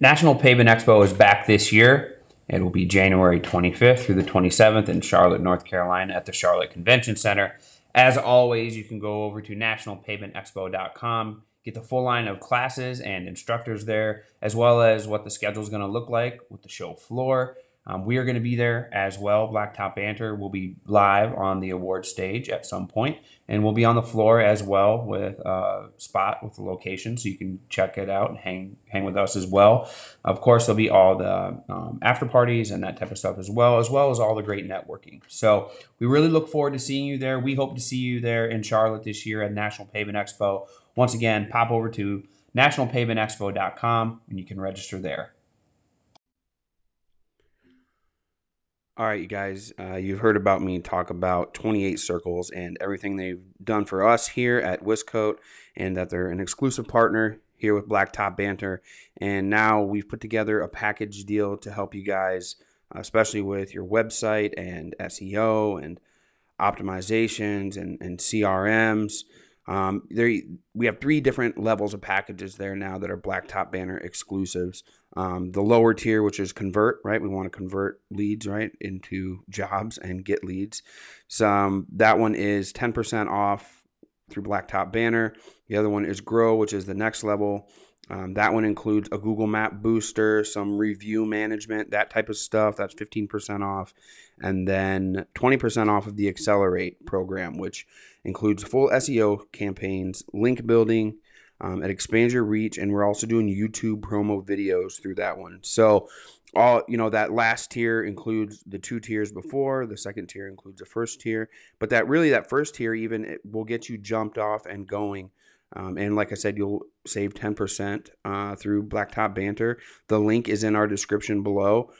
National Pavement Expo is back this year. It will be January 25th through the 27th in Charlotte, North Carolina at the Charlotte Convention Center. As always, you can go over to nationalpavementexpo.com, get the full line of classes and instructors there, as well as what the schedule is going to look like with the show floor. Um, we are going to be there as well. Blacktop Banter will be live on the award stage at some point, and we'll be on the floor as well with a uh, spot with the location, so you can check it out and hang hang with us as well. Of course, there'll be all the um, after parties and that type of stuff as well, as well as all the great networking. So we really look forward to seeing you there. We hope to see you there in Charlotte this year at National Pavement Expo. Once again, pop over to nationalpavementexpo.com and you can register there. All right, you guys, uh, you've heard about me talk about 28 Circles and everything they've done for us here at Wiscoat, and that they're an exclusive partner here with Blacktop Banter. And now we've put together a package deal to help you guys, especially with your website and SEO and optimizations and, and CRMs. Um, there, we have three different levels of packages there now that are Blacktop Banter exclusives. Um, the lower tier, which is convert, right? We want to convert leads, right, into jobs and get leads. So um, that one is 10% off through Blacktop Banter. The other one is Grow, which is the next level. Um, that one includes a Google Map booster, some review management, that type of stuff. That's 15% off. And then 20% off of the Accelerate program, which includes full SEO campaigns, link building, um, it expands your reach, and we're also doing YouTube promo videos through that one. So, all you know, that last tier includes the two tiers before. The second tier includes the first tier, but that really that first tier even will get you jumped off and going. Um, and like I said, you'll save 10% uh, through Blacktop Banter. The link is in our description below.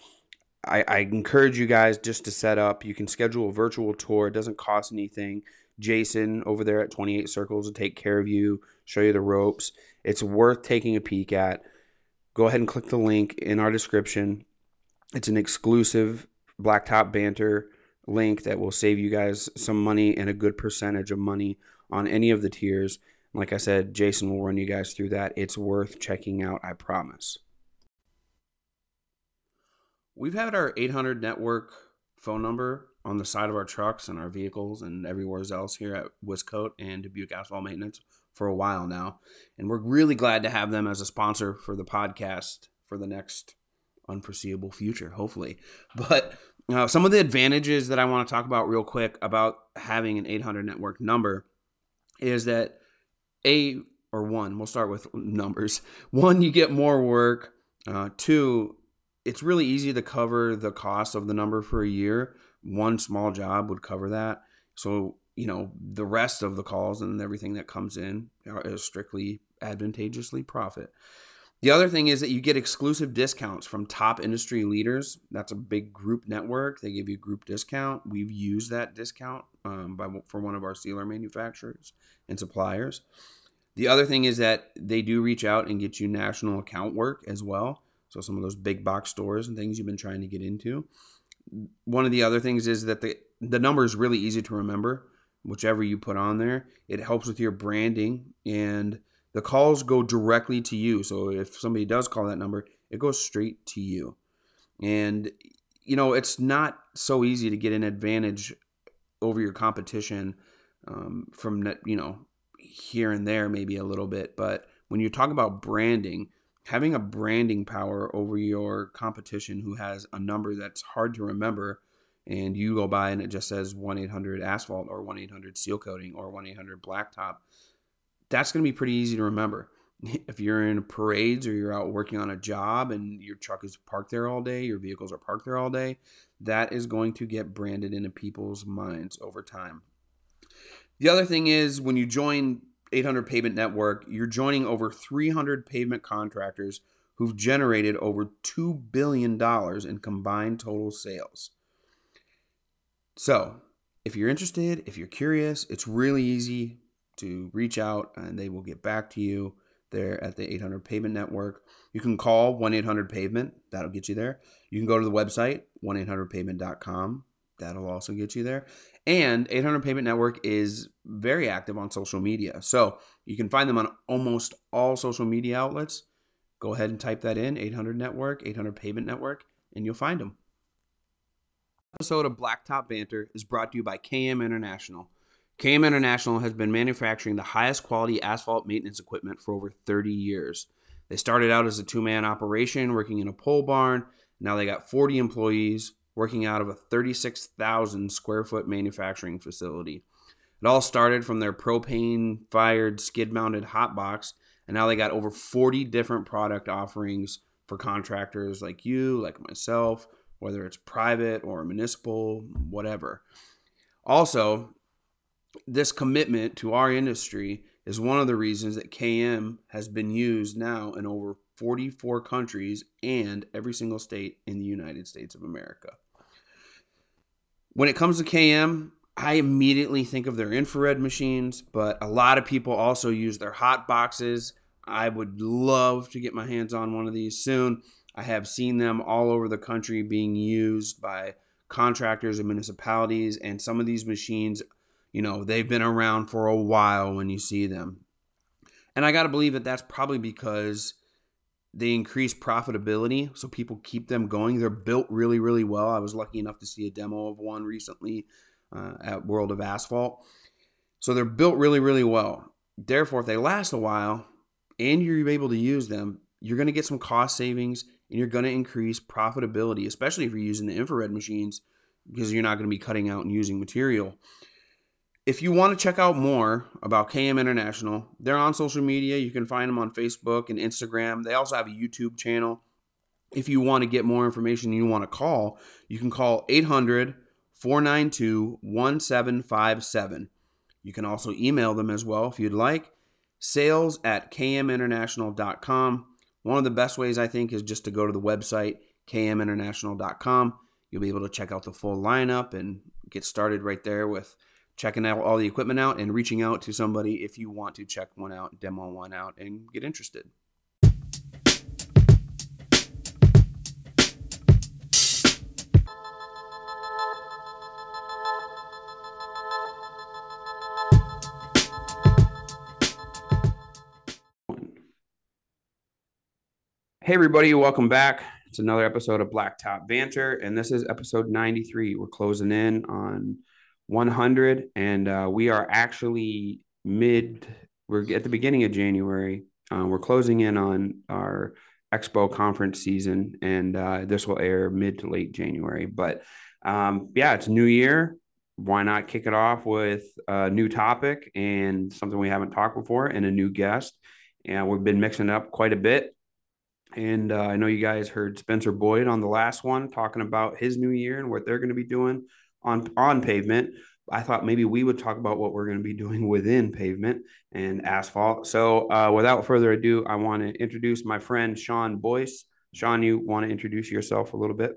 I, I, encourage you guys just to set up. You can schedule a virtual tour. It doesn't cost anything. Jason over there at 28 Circles will take care of you, show you the ropes. It's worth taking a peek at. Go ahead and click the link in our description. It's an exclusive Blacktop Banter link that will save you guys some money and a good percentage of money on any of the tiers. Like I said, Jason will run you guys through that. It's worth checking out, I promise. We've had our 800 network phone number on the side of our trucks and our vehicles and everywhere else here at Wiscoat and Dubuque Asphalt Maintenance for a while now. And we're really glad to have them as a sponsor for the podcast for the next unforeseeable future, hopefully. But uh, some of the advantages that I want to talk about real quick about having an 800 network number is that a or one, we'll start with numbers. One, you get more work. Uh, two, it's really easy to cover the cost of the number for a year one small job would cover that. So, you know, the rest of the calls and everything that comes in is strictly advantageously profit. The other thing is that you get exclusive discounts from top industry leaders. That's a big group network. They give you group discount. We've used that discount um, by, for one of our sealer manufacturers and suppliers. The other thing is that they do reach out and get you national account work as well. So some of those big box stores and things you've been trying to get into one of the other things is that the the number is really easy to remember. Whichever you put on there, it helps with your branding, and the calls go directly to you. So if somebody does call that number, it goes straight to you. And you know it's not so easy to get an advantage over your competition um, from you know here and there maybe a little bit, but when you talk about branding, having a branding power over your competition who has a number that's hard to remember and you go by and it just says 1-800 asphalt or 1-800 seal coating or 1-800 blacktop that's going to be pretty easy to remember if you're in parades or you're out working on a job and your truck is parked there all day your vehicles are parked there all day that is going to get branded into people's minds over time the other thing is when you join 800 Pavement Network, you're joining over 300 pavement contractors who've generated over $2 billion in combined total sales. So, if you're interested, if you're curious, it's really easy to reach out and they will get back to you there at the 800 Pavement Network. You can call 1 800 Pavement, that'll get you there. You can go to the website, 1 800 pavement.com, that'll also get you there. And 800 Pavement Network is very active on social media. So you can find them on almost all social media outlets. Go ahead and type that in 800 Network, 800 Pavement Network, and you'll find them. Episode of Blacktop Banter is brought to you by KM International. KM International has been manufacturing the highest quality asphalt maintenance equipment for over 30 years. They started out as a two man operation working in a pole barn. Now they got 40 employees working out of a 36,000 square foot manufacturing facility. It all started from their propane fired skid mounted hot box, and now they got over 40 different product offerings for contractors like you, like myself, whether it's private or municipal, whatever. Also, this commitment to our industry is one of the reasons that KM has been used now in over 44 countries and every single state in the United States of America. When it comes to KM, I immediately think of their infrared machines, but a lot of people also use their hot boxes. I would love to get my hands on one of these soon. I have seen them all over the country being used by contractors and municipalities, and some of these machines, you know, they've been around for a while when you see them. And I got to believe that that's probably because they increase profitability, so people keep them going. They're built really, really well. I was lucky enough to see a demo of one recently uh, at World of Asphalt. So they're built really, really well. Therefore, if they last a while and you're able to use them, you're going to get some cost savings and you're going to increase profitability, especially if you're using the infrared machines because you're not going to be cutting out and using material. If you want to check out more about KM International, they're on social media. You can find them on Facebook and Instagram. They also have a YouTube channel. If you want to get more information and you want to call, you can call 800 492 1757. You can also email them as well if you'd like. Sales at kminternational.com. One of the best ways, I think, is just to go to the website, kminternational.com. You'll be able to check out the full lineup and get started right there with checking out all the equipment out and reaching out to somebody if you want to check one out, demo one out, and get interested. Hey, everybody, welcome back. It's another episode of Blacktop Banter, and this is episode 93. We're closing in on 100, and uh, we are actually mid, we're at the beginning of January. Uh, we're closing in on our expo conference season, and uh, this will air mid to late January. But um, yeah, it's new year. Why not kick it off with a new topic and something we haven't talked before and a new guest? And we've been mixing up quite a bit and uh, I know you guys heard Spencer Boyd on the last one talking about his new year and what they're going to be doing on on pavement. I thought maybe we would talk about what we're going to be doing within pavement and asphalt. So, uh, without further ado, I want to introduce my friend Sean Boyce. Sean, you want to introduce yourself a little bit?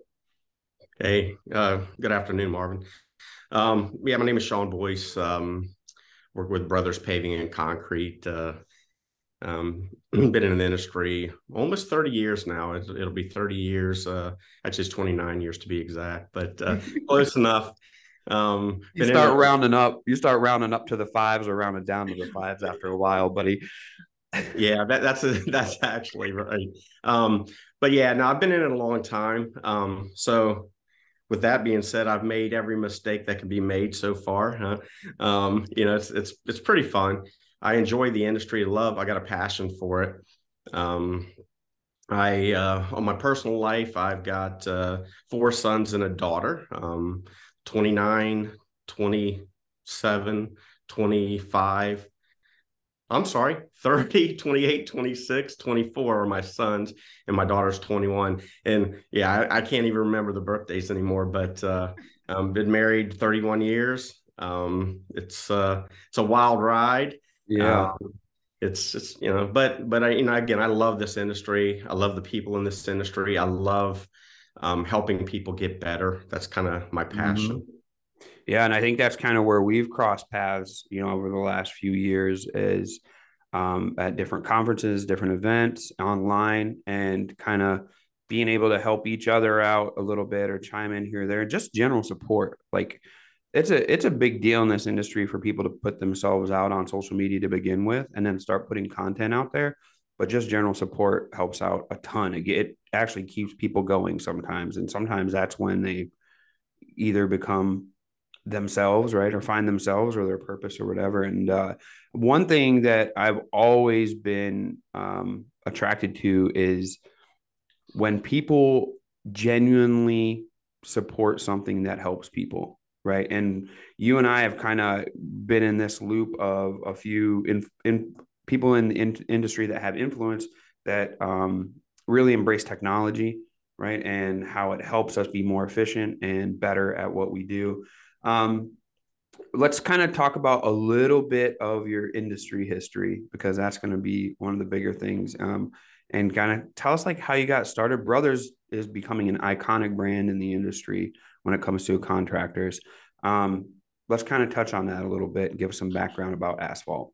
Hey, uh, good afternoon, Marvin. Um, yeah, my name is Sean Boyce. Um, work with Brothers Paving and Concrete. Uh, um, been in the industry almost 30 years now. It'll be 30 years. Uh, actually, it's 29 years to be exact, but uh, close enough. Um, you start rounding up. You start rounding up to the fives or rounding down to the fives after a while, buddy. yeah, that, that's a, that's actually right. Um, but yeah, now I've been in it a long time. Um, so with that being said, I've made every mistake that can be made so far. Huh? Um, you know, it's it's it's pretty fun. I enjoy the industry. Love. I got a passion for it. Um, I uh, on my personal life, I've got uh, four sons and a daughter. Um, 29, 27, 25. I'm sorry, 30, 28, 26, 24 are my sons, and my daughter's 21. And yeah, I, I can't even remember the birthdays anymore, but uh, I've been married 31 years. Um, it's uh, it's a wild ride. Yeah. Um, it's just, you know, but, but I, you know, again, I love this industry. I love the people in this industry. I love um, helping people get better. That's kind of my mm-hmm. passion. Mm-hmm. Yeah. And I think that's kind of where we've crossed paths, you know, over the last few years is um, at different conferences, different events online, and kind of being able to help each other out a little bit or chime in here or there, just general support. Like, it's a it's a big deal in this industry for people to put themselves out on social media to begin with and then start putting content out there but just general support helps out a ton. It, actually keeps people going sometimes, and sometimes that's when they either become themselves, right, or find themselves or their purpose or whatever. And uh, one thing that I've always been um, attracted to is when people genuinely support something that helps people right? And you and i have kind of been in this loop of a few in, in people in the in- industry that have influence that um, really embrace technology right? And how it helps us be more efficient and better at what we do. Um, let's kind of talk about a little bit of your industry history because that's going to be one of the bigger things. Um, and kind of tell us like how you got started. Brothers is becoming an iconic brand in the industry when it comes to contractors um, let's kind of touch on that a little bit and give some background about asphalt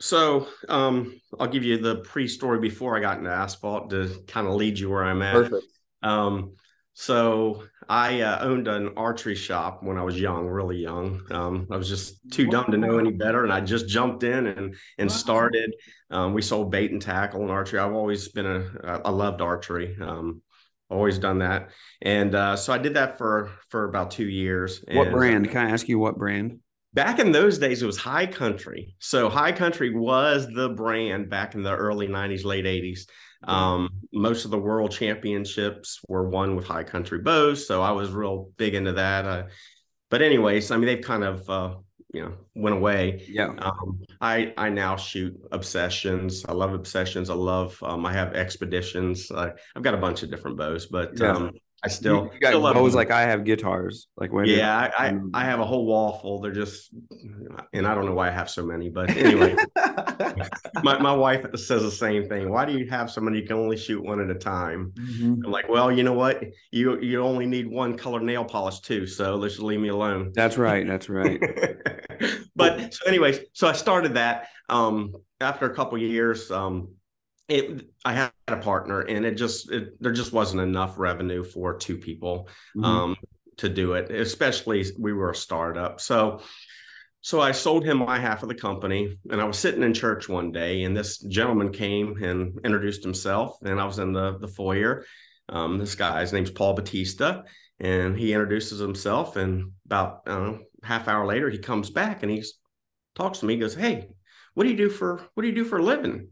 so um, i'll give you the pre-story before i got into asphalt to kind of lead you where i'm at Perfect. Um, so I uh, owned an archery shop when I was young, really young. Um, I was just too dumb to know any better, and I just jumped in and and started. Um, we sold bait and tackle and archery. I've always been a I loved archery. Um, always done that, and uh, so I did that for for about two years. What brand? Can I ask you what brand? Back in those days, it was High Country. So High Country was the brand back in the early '90s, late '80s. Um, most of the world championships were won with high country bows, so I was real big into that. Uh, but anyways, I mean they've kind of uh, you know went away. Yeah. Um, I I now shoot obsessions. I love obsessions. I love. Um, I have expeditions. I, I've got a bunch of different bows, but yeah. um, I still you got still bows like I have guitars. Like when yeah, I, I, I have a whole wall full. They're just, and I don't know why I have so many, but anyway, my my wife says the same thing. Why do you have so many? You can only shoot one at a time. Mm-hmm. I'm like, well, you know what? You you only need one color nail polish too, so let's just leave me alone. That's right. That's right. but so, anyways, so I started that. Um, after a couple years, um, it I had a partner and it just it, there just wasn't enough revenue for two people mm-hmm. um, to do it especially we were a startup. So so I sold him my half of the company and I was sitting in church one day and this gentleman came and introduced himself and I was in the the foyer. Um, this guy his name's Paul Batista and he introduces himself and about know, half hour later he comes back and he talks to me he goes hey what do you do for what do you do for a living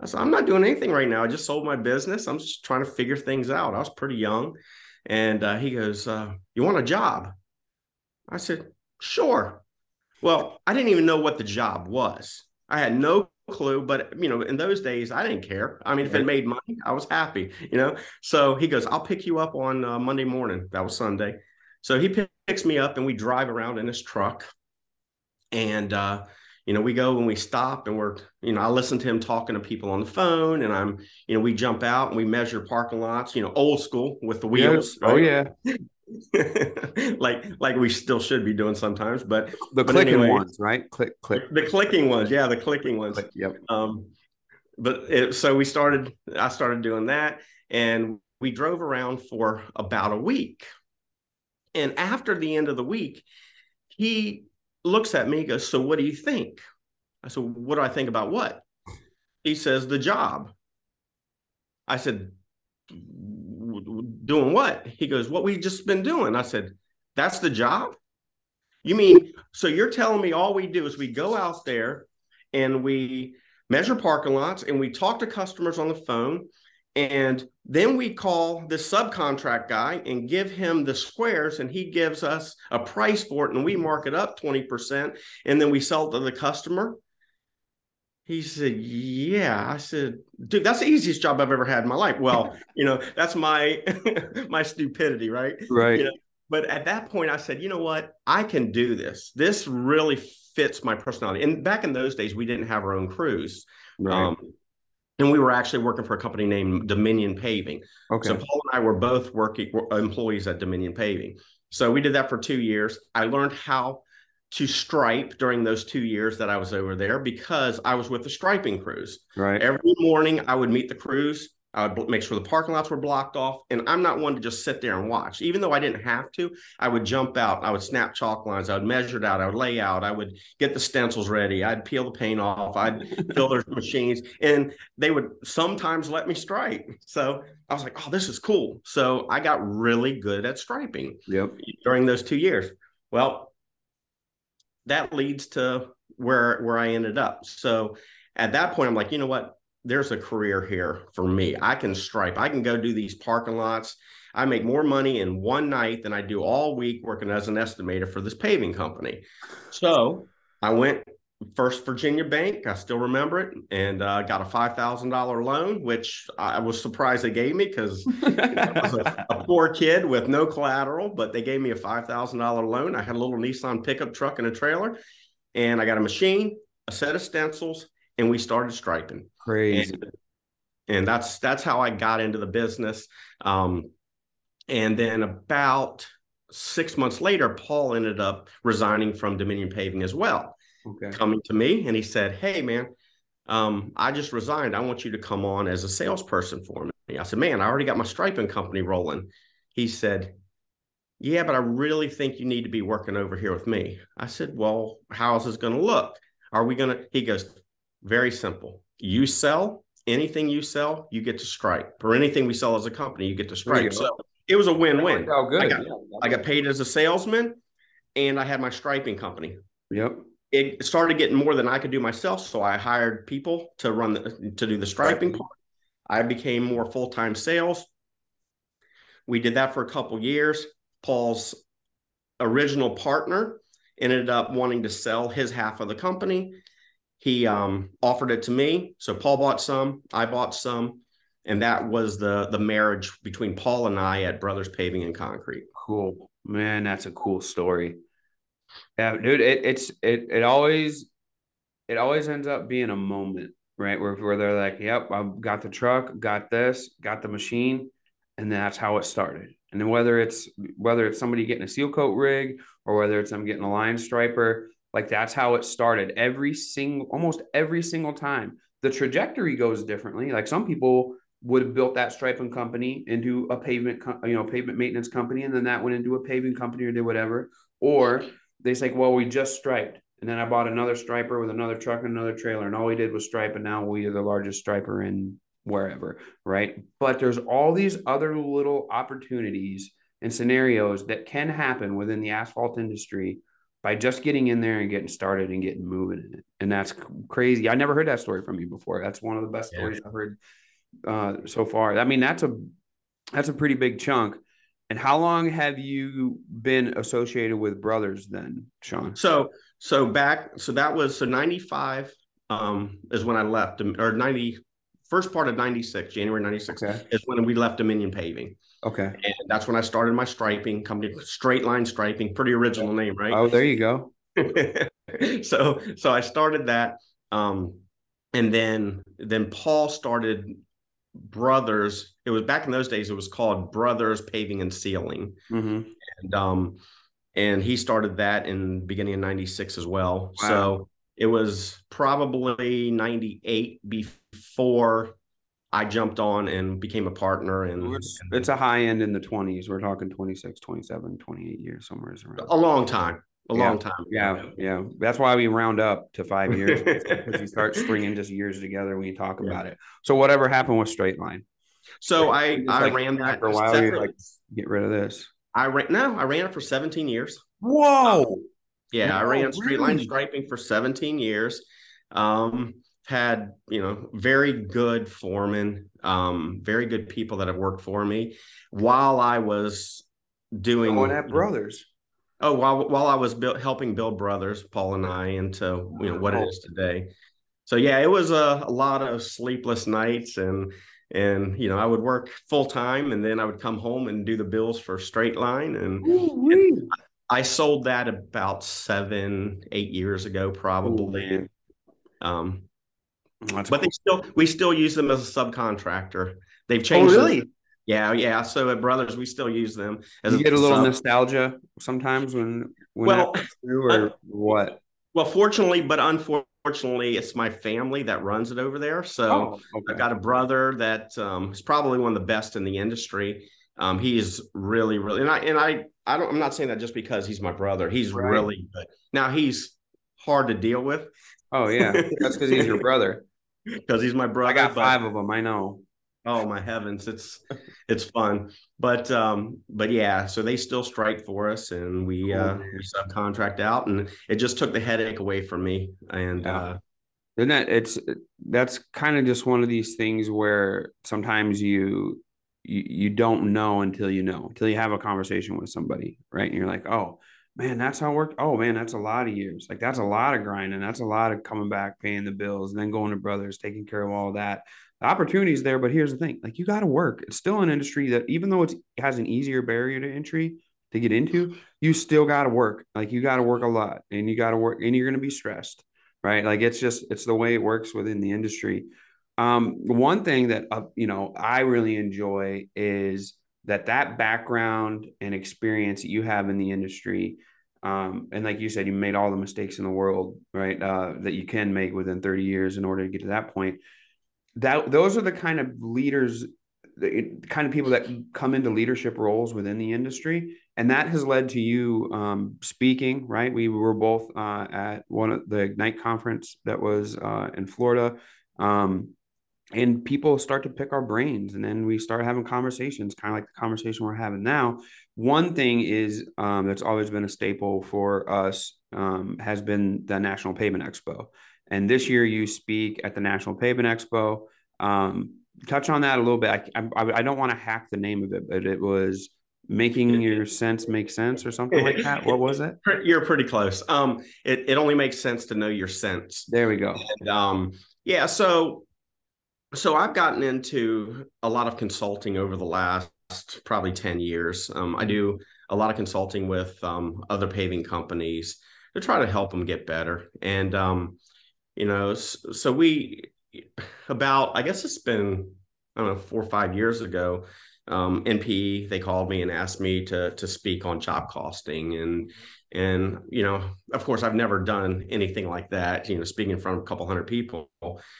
I said, I'm not doing anything right now. I just sold my business. I'm just trying to figure things out. I was pretty young. And uh, he goes, uh, You want a job? I said, Sure. Well, I didn't even know what the job was. I had no clue, but you know, in those days, I didn't care. I mean, if it made money, I was happy, you know. So he goes, I'll pick you up on uh, Monday morning. That was Sunday. So he picks me up and we drive around in his truck. And, uh, you know, we go and we stop and we're, you know, I listen to him talking to people on the phone and I'm, you know, we jump out and we measure parking lots, you know, old school with the wheels. Oh, yeah. Right? Oh yeah. like like we still should be doing sometimes, but the but clicking anyway, ones, right? Click click. The clicking ones, yeah, the clicking ones. Click, yep. Um, but it, so we started. I started doing that, and we drove around for about a week. And after the end of the week, he looks at me, goes, So what do you think? I said, What do I think about what? He says, The job. I said, Doing what? He goes, What we just been doing. I said, That's the job? You mean, so you're telling me all we do is we go out there and we measure parking lots and we talk to customers on the phone and then we call the subcontract guy and give him the squares, and he gives us a price for it, and we mark it up 20%, and then we sell it to the customer. He said, Yeah. I said, dude, that's the easiest job I've ever had in my life. Well, you know, that's my my stupidity, right? Right. You know, but at that point, I said, you know what? I can do this. This really fits my personality. And back in those days, we didn't have our own crews. Right. Um, and we were actually working for a company named Dominion Paving. Okay. So Paul and I were both working employees at Dominion Paving. So we did that for two years. I learned how to stripe during those two years that I was over there because I was with the striping crews. Right. Every morning I would meet the crews. Uh, I would make sure the parking lots were blocked off. And I'm not one to just sit there and watch. Even though I didn't have to, I would jump out. I would snap chalk lines. I would measure it out. I would lay out. I would get the stencils ready. I'd peel the paint off. I'd fill their machines. And they would sometimes let me stripe. So I was like, oh, this is cool. So I got really good at striping Yep. during those two years. Well, that leads to where where I ended up. So at that point, I'm like, you know what? There's a career here for me. I can stripe. I can go do these parking lots. I make more money in one night than I do all week working as an estimator for this paving company. So I went First Virginia Bank. I still remember it, and uh, got a five thousand dollar loan, which I was surprised they gave me because I was a, a, poor kid with no collateral. But they gave me a five thousand dollar loan. I had a little Nissan pickup truck and a trailer, and I got a machine, a set of stencils, and we started striping. Crazy. And, and that's that's how I got into the business. Um, and then about six months later, Paul ended up resigning from Dominion Paving as well. Okay. Coming to me, and he said, "Hey, man, um, I just resigned. I want you to come on as a salesperson for me." I said, "Man, I already got my striping company rolling." He said, "Yeah, but I really think you need to be working over here with me." I said, "Well, how's this going to look? Are we going to?" He goes, "Very simple. You sell anything you sell, you get to stripe. For anything we sell as a company, you get to stripe." So it was a win-win. Oh, good. I got, yeah, I got paid as a salesman, and I had my striping company. Yep it started getting more than I could do myself. So I hired people to run the, to do the striping part. I became more full time sales. We did that for a couple years. Paul's original partner ended up wanting to sell his half of the company. He um, offered it to me. So Paul bought some, I bought some, and that was the the marriage between Paul and I at Brothers Paving and Concrete. Cool, man. That's a cool story. Yeah, dude, it, it's it it always it always ends up being a moment, right? Where where they're like, "Yep, I've got the truck, got this, got the machine," and that's how it started. And then whether it's whether it's somebody getting a seal coat rig or whether it's I'm getting a line striper, like that's how it started. Every single, almost every single time, the trajectory goes differently. Like some people would have built that striping company into a pavement, you know, pavement maintenance company, and then that went into a paving company or did whatever. Or they say, well, we just striped. And then I bought another striper with another truck and another trailer. And all we did was stripe. And now we are the largest striper in wherever. Right. But there's all these other little opportunities and scenarios that can happen within the asphalt industry by just getting in there and getting started and getting moving in it. And that's crazy. I never heard that story from you before. That's one of the best yeah. stories I've heard uh, so far. I mean, that's a that's a pretty big chunk. And how long have you been associated with Brothers then, Sean? So so back so that was so 95 um is when I left or 90 first part of 96 January 96 okay. is when we left Dominion Paving. Okay. And that's when I started my striping company straight line striping pretty original name right Oh there you go. so so I started that um and then then Paul started Brothers. It was back in those days. It was called Brothers Paving and Sealing, mm-hmm. and um, and he started that in beginning of '96 as well. Wow. So it was probably '98 before I jumped on and became a partner. And it's, a high end in the 20s. We're talking 26, 27, 28 years, somewhere around. A long time a yeah. long time. Yeah, yeah. That's why we round up to five years because you start stringing just years together when you talk yeah. about it. So whatever happened with straight line? So I I like, ran that for a while. You like get rid of this. I ran no, I ran it for 17 years. Whoa. Yeah, Whoa, I ran straight line striping for 17 years. Um, had you know very good foremen, um, very good people that have worked for me while I was doing. Going at brothers. Oh, while while I was build, helping build Brothers, Paul and I, into you know what it is today. So yeah, it was a, a lot of sleepless nights, and and you know I would work full time, and then I would come home and do the bills for Straight Line, and, and I sold that about seven, eight years ago, probably. Ooh, um, but cool. they still we still use them as a subcontractor. They've oh, changed. Oh, really? Yeah, yeah. So at Brothers, we still use them. As you get a little sub. nostalgia sometimes when when well, through or what? Well, fortunately, but unfortunately, unfortunately, it's my family that runs it over there. So Oh, okay. I've got a brother that um, is probably one of the best in the industry. Um, he's really, really, and I, and I, I don't, I'm not saying that just because he's my brother. He's Right. really good. Now he's hard to deal with Oh yeah, that's because he's your brother. because he's my brother. I got five of them. I know. Oh my heavens, it's it's fun. But um, but yeah, so they still strike for us and we Cool, uh we subcontract out and it just took the headache away from me. And Yeah. uh Isn't that it's that's kind of just one of these things where sometimes you you you don't know until you know until you have a conversation with somebody, right? And you're like, oh man, that's how it worked. Oh man, that's a lot of years. Like that's a lot of grinding. That's a lot of coming back, paying the bills, and then going to brothers, taking care of all that. The opportunity is there, but here's the thing: like you got to work. It's still an industry that even though it has an easier barrier to entry to get into, you still got to work. Like you got to work a lot, and you got to work, and you're going to be stressed right? Like it's just it's the way it works within the industry. Um, one thing that uh, you know I really enjoy is that that background and experience that you have in the industry, um, and like you said, you made all the mistakes in the world, right? Uh, that you can make within thirty years in order to get to that point. That those are the kind of leaders, the kind of people that come into leadership roles within the industry and that has led to you um, speaking right we were both uh, at one of the ignite conference that was uh, in florida um, and people start to pick our brains and then we start having conversations kind of like the conversation we're having now. One thing is um, that's always been a staple for us um, has been the national pavement expo. And this year you speak at the national pavement expo. Um, touch on that a little bit. I, I, I don't want to hack the name of it but it was making your sense make sense or something like that. What was it? You're pretty close. Um it, it only makes sense to know your sense. there we go. And, um yeah, so so I've gotten into a lot of consulting over the last probably 10 years. Um, I do a lot of consulting with um, other paving companies to try to help them get better. And um, you know, so we about I guess it's been I don't know four or five years ago. Um, NPE they called me and asked me to to speak on job costing and and you know of course I've never done anything like that. You know, speaking in front of a couple hundred people.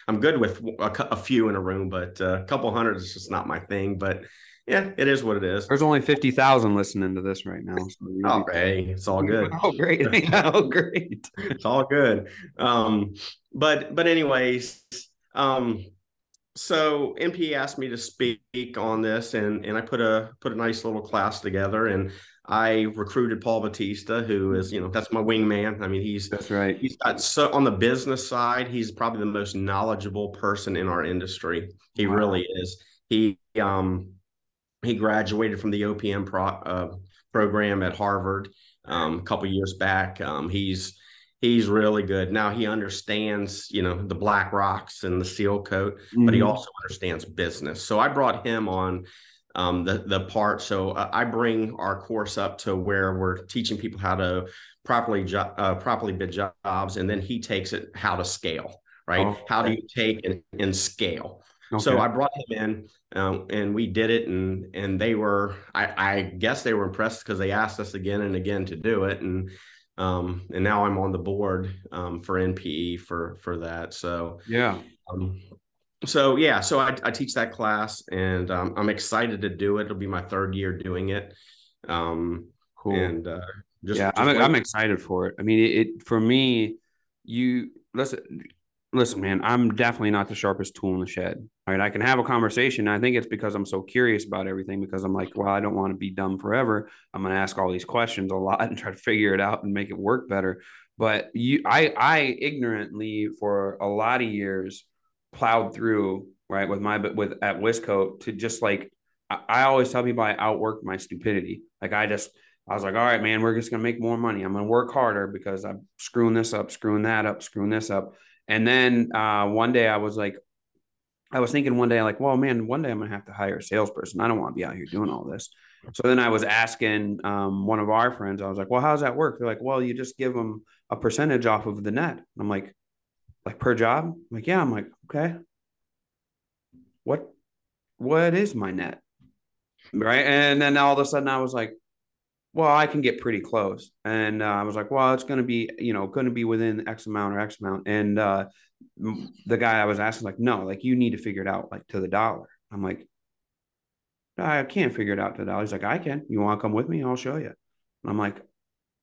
I'm good with a, a few in a room, but uh, a couple hundred is just not my thing. But yeah, it is what it is. there's only 50000 listening to this right now so Oh, hey, it's all good. oh great oh great it's all good. Um, but but anyways, um, so NP asked me to speak on this, and and I put a put a nice little class together, and I recruited Paul Batista, who is you know that's my wingman. I mean he's that's right he's got so on the business side, he's probably the most knowledgeable person in our industry. He Wow. really is. He um he graduated from the OPM pro, uh, program at Harvard um, a couple years back. Um, he's he's really good. Now he understands, you know, the black rocks and the seal coat, but he Mhm. also understands business. So I brought him on um, the the part. So uh, I bring our course up to where we're teaching people how to properly jo- uh, properly bid jobs, and then he takes it how to scale. Right? Oh, How do you take and, and scale? Okay. So I brought him in, um, and we did it, and and they were, I, I guess they were impressed because they asked us again and again to do it, and um, and now I'm on the board um, for NPE for for that. So yeah um, so yeah, so I, I teach that class, and um, I'm excited to do it. It'll be my third year doing it, um, cool and uh, just yeah, just I'm wait- I'm excited for it. I mean, it, it for me, you listen, listen, man. I'm definitely not the sharpest tool in the shed. Right, I can have a conversation. I think it's because I'm so curious about everything. Because I'm like, well, I don't want to be dumb forever. I'm going to ask all these questions a lot and try to figure it out and make it work better. But you, I, I ignorantly for a lot of years plowed through right with my but with at Wisco to just like I, I always tell people I outworked my stupidity. Like I just I was like, all right, man, we're just gonna make more money. I'm gonna work harder because I'm screwing this up, screwing that up, screwing this up. And then uh, one day I was like, I was thinking one day, like, well, man, one day I'm gonna have to hire a salesperson. I don't want to be out here doing all this. So then I was asking um, one of our friends, I was like, well, how's that work? They're like, well, you just give them a percentage off of the net. I'm like, like per job? I'm like, yeah. I'm like, okay. What, what is my net? Right. And then all of a sudden I was like, well, I can get pretty close. And uh, I was like, well, it's going to be, you know, going to be within X amount or X amount. And uh, the guy I was asking, like, no, like you need to figure it out like to the dollar. I'm like, I can't figure it out to the dollar. He's like, I can. You want to come with me? I'll show you. And I'm like,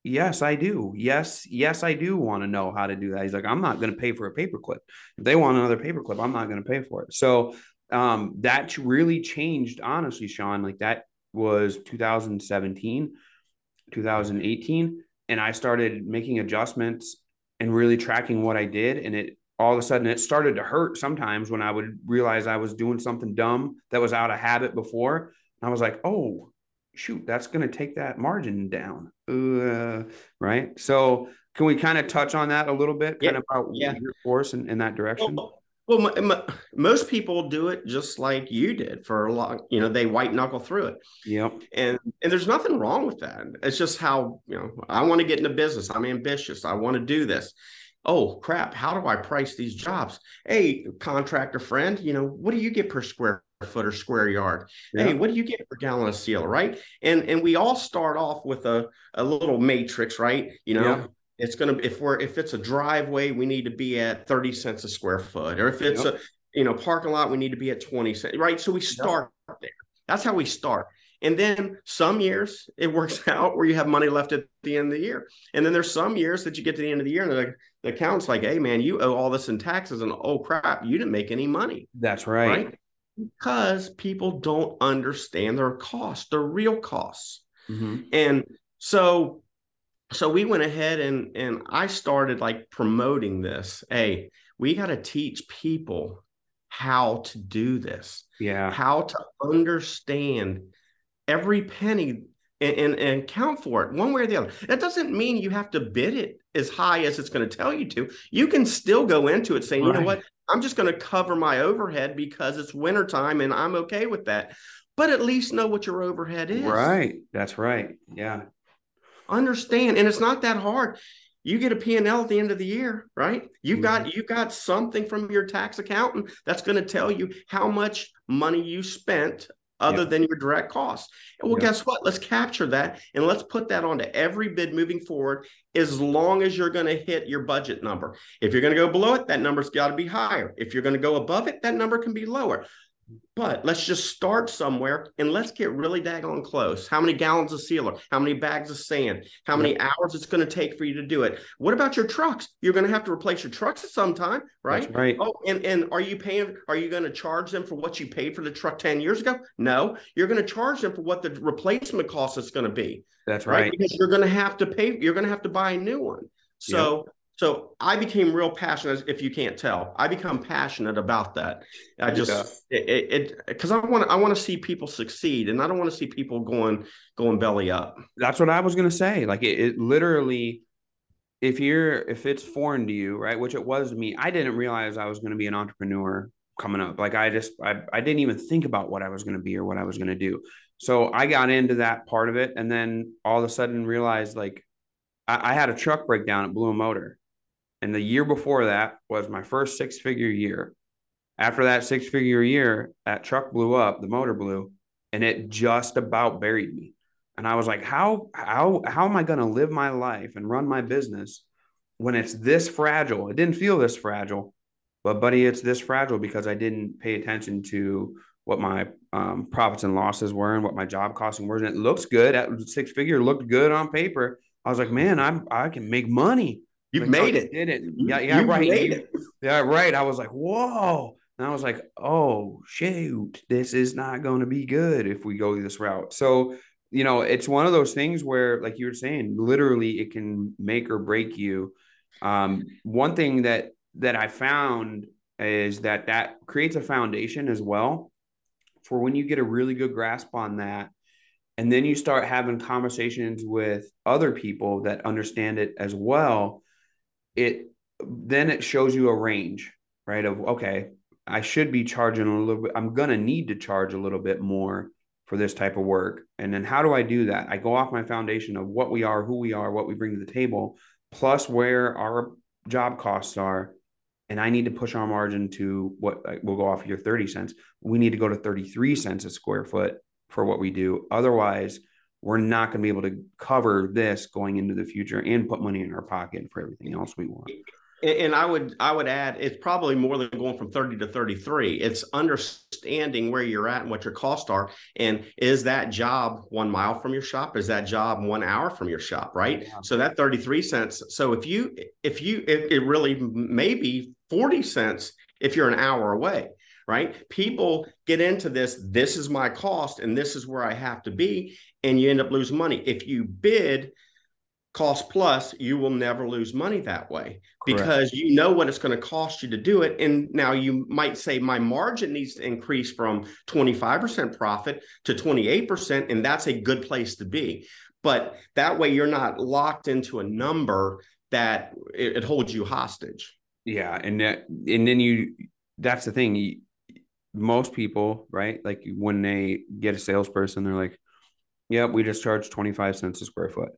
yes, I do. Yes, yes, I do want to know how to do that. He's like, I'm not going to pay for a paperclip. If they want another paperclip, I'm not going to pay for it. So um, that really changed, honestly, Sean. Like that was 2017 2018 and I started making adjustments and really tracking what I did and it all of a sudden it started to hurt sometimes when I would realize I was doing something dumb that was out of habit before. And I was like, "Oh, shoot, that's going to take that margin down." Uh, right? So, can we kind of touch on that a little bit kind yeah, of about yeah. your course in, in that direction? Well, well, my, my, most people do it just like you did for a long, you know, they white knuckle through it. Yep. And and there's nothing wrong with that. It's just how, you know, I want to get into business. I'm ambitious. I want to do this. Oh crap, how do I price these jobs? Hey, contractor friend, you know, what do you get per square foot or square yard? Hey, what do you get per gallon of seal, right? And and we all start off with a, a little matrix, right? You know, it's going to if we're if it's a driveway we need to be at 30 cents a square foot or if it's yep. a you know parking lot we need to be at 20 cents right so we start yep. there that's how we start and then some years it works out where you have money left at the end of the year and then there's some years that you get to the end of the year and the, the accountant's like hey man you owe all this in taxes and oh crap you didn't make any money that's right, right? Because people don't understand their costs their real costs mm-hmm. and so so we went ahead and and I started like promoting this. Hey, we got to teach people how to do this. Yeah. How to understand every penny and, and, and, count for it one way or the other. That doesn't mean you have to bid it as high as it's going to tell you to. You can still go into it saying, right. you know what, I'm just going to cover my overhead because it's wintertime and I'm okay with that. But at least know what your overhead is. Right. That's right. Yeah. Understand, and it's not that hard. You get a P&L at the end of the year, right? You've got mm-hmm. you've got something from your tax accountant that's going to tell you how much money you spent other yep. than your direct costs. And well, yep. guess what? Let's capture that and let's put that onto every bid moving forward as long as you're going to hit your budget number. If you're going to go below it, that number's got to be higher. If you're going to go above it, that number can be lower. But let's just start somewhere and let's get really daggone close. How many gallons of sealer? How many bags of sand? How many hours it's going to take for you to do it? What about your trucks? You're going to have to replace your trucks at some time, right? That's right. Oh, and, and are you paying? Are you going to charge them for what you paid for the truck 10 years ago? No, you're going to charge them for what the replacement cost is going to be. That's right. right. Because you're going to have to pay, you're going to have to buy a new one. So yep. So I became real passionate. If you can't tell, I become passionate about that. I just yeah. it because I want I want to see people succeed, and I don't want to see people going going belly up. That's what I was gonna say. Like it, it literally, if you're if it's foreign to you, right, which it was to me, I didn't realize I was going to be an entrepreneur coming up. Like I just I I didn't even think about what I was going to be or what I was going to do. So I got into that part of it, and then all of a sudden realized like I, I had a truck breakdown at Blue Motor and the year before that was my first six figure year. After that six figure year, that truck blew up, the motor blew, and it just about buried me. And I was like, how how how am I going to live my life and run my business when it's this fragile? It didn't feel this fragile, but buddy, it's this fragile because I didn't pay attention to what my um, profits and losses were and what my job costing were. And it looks good at six figure, looked good on paper. I was like, man, I'm I can make money. You've made it. Did it? Yeah, yeah, you right. Made it. Yeah, right. I was like, whoa. And I was like, oh shoot, this is not going to be good if we go this route. So, you know, it's one of those things where, like you were saying, literally it can make or break you. Um, one thing that that I found is that that creates a foundation as well for when you get a really good grasp on that and then you start having conversations with other people that understand it as well it then it shows you a range, right? Of okay, I should be charging a little bit. I'm gonna need to charge a little bit more for this type of work. And then how do I do that? I go off my foundation of what we are, who we are, what we bring to the table, plus where our job costs are. And I need to push our margin to what we'll go off your 30 cents. We need to go to 33 cents a square foot for what we do. Otherwise, we're not going to be able to cover this going into the future and put money in our pocket for everything else we want and I would I would add it's probably more than going from 30 to 33. It's understanding where you're at and what your costs are. And is that job one mile from your shop? Is that job one hour from your shop? Right. Yeah. So that 33 cents. So if you if you it, it really may be 40 cents if you're an hour away. Right. People get into this. This is my cost and this is where I have to be. And you end up losing money. If you bid cost plus, you will never lose money that way Correct. because you know what it's going to cost you to do it. And now you might say my margin needs to increase from 25% profit to 28%, and that's a good place to be. But that way you're not locked into a number that it, it holds you hostage. Yeah. And that, and then you, that's the thing. You, most people, right? Like when they get a salesperson, they're like, "Yep, we just charge 25 cents a square foot."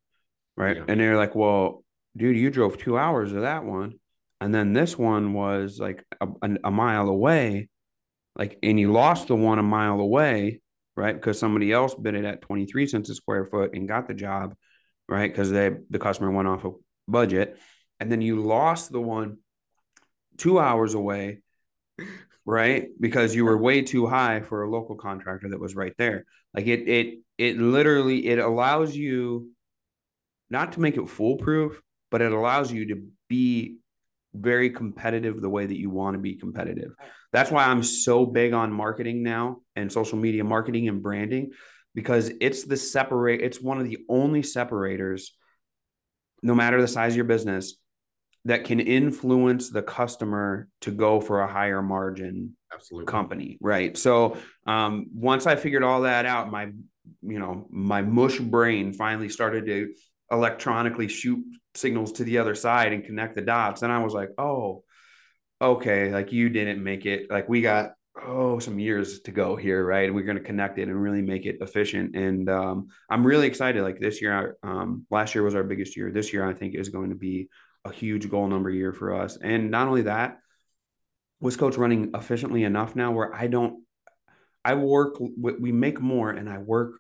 right? Yeah. And they're like, well, dude, you drove two hours of that one, and then this one was like a, a, a mile away, like, and you lost the one a mile away, right? Because somebody else bid it at twenty three cents a square foot and got the job, right? Because they the customer went off a budget, and then you lost the one two hours away right because you were way too high for a local contractor that was right there like it it it literally it allows you not to make it foolproof, but it allows you to be very competitive the way that you want to be competitive. That's why I'm so big on marketing now and social media marketing and branding because it's the separate it's one of the only separators no matter the size of your business that can influence the customer to go for a higher margin Absolutely. company right so um, once i figured all that out my you know my mush brain finally started to electronically shoot signals to the other side and connect the dots. And I was like, oh, okay, like you didn't make it. Like we got oh some years to go here, right? We're going to connect it and really make it efficient. And um, I'm really excited. Like this year, um, last year was our biggest year. This year, I think is going to be a huge goal number year for us. And not only that, was coach running efficiently enough now where I don't. I work. We make more, and I work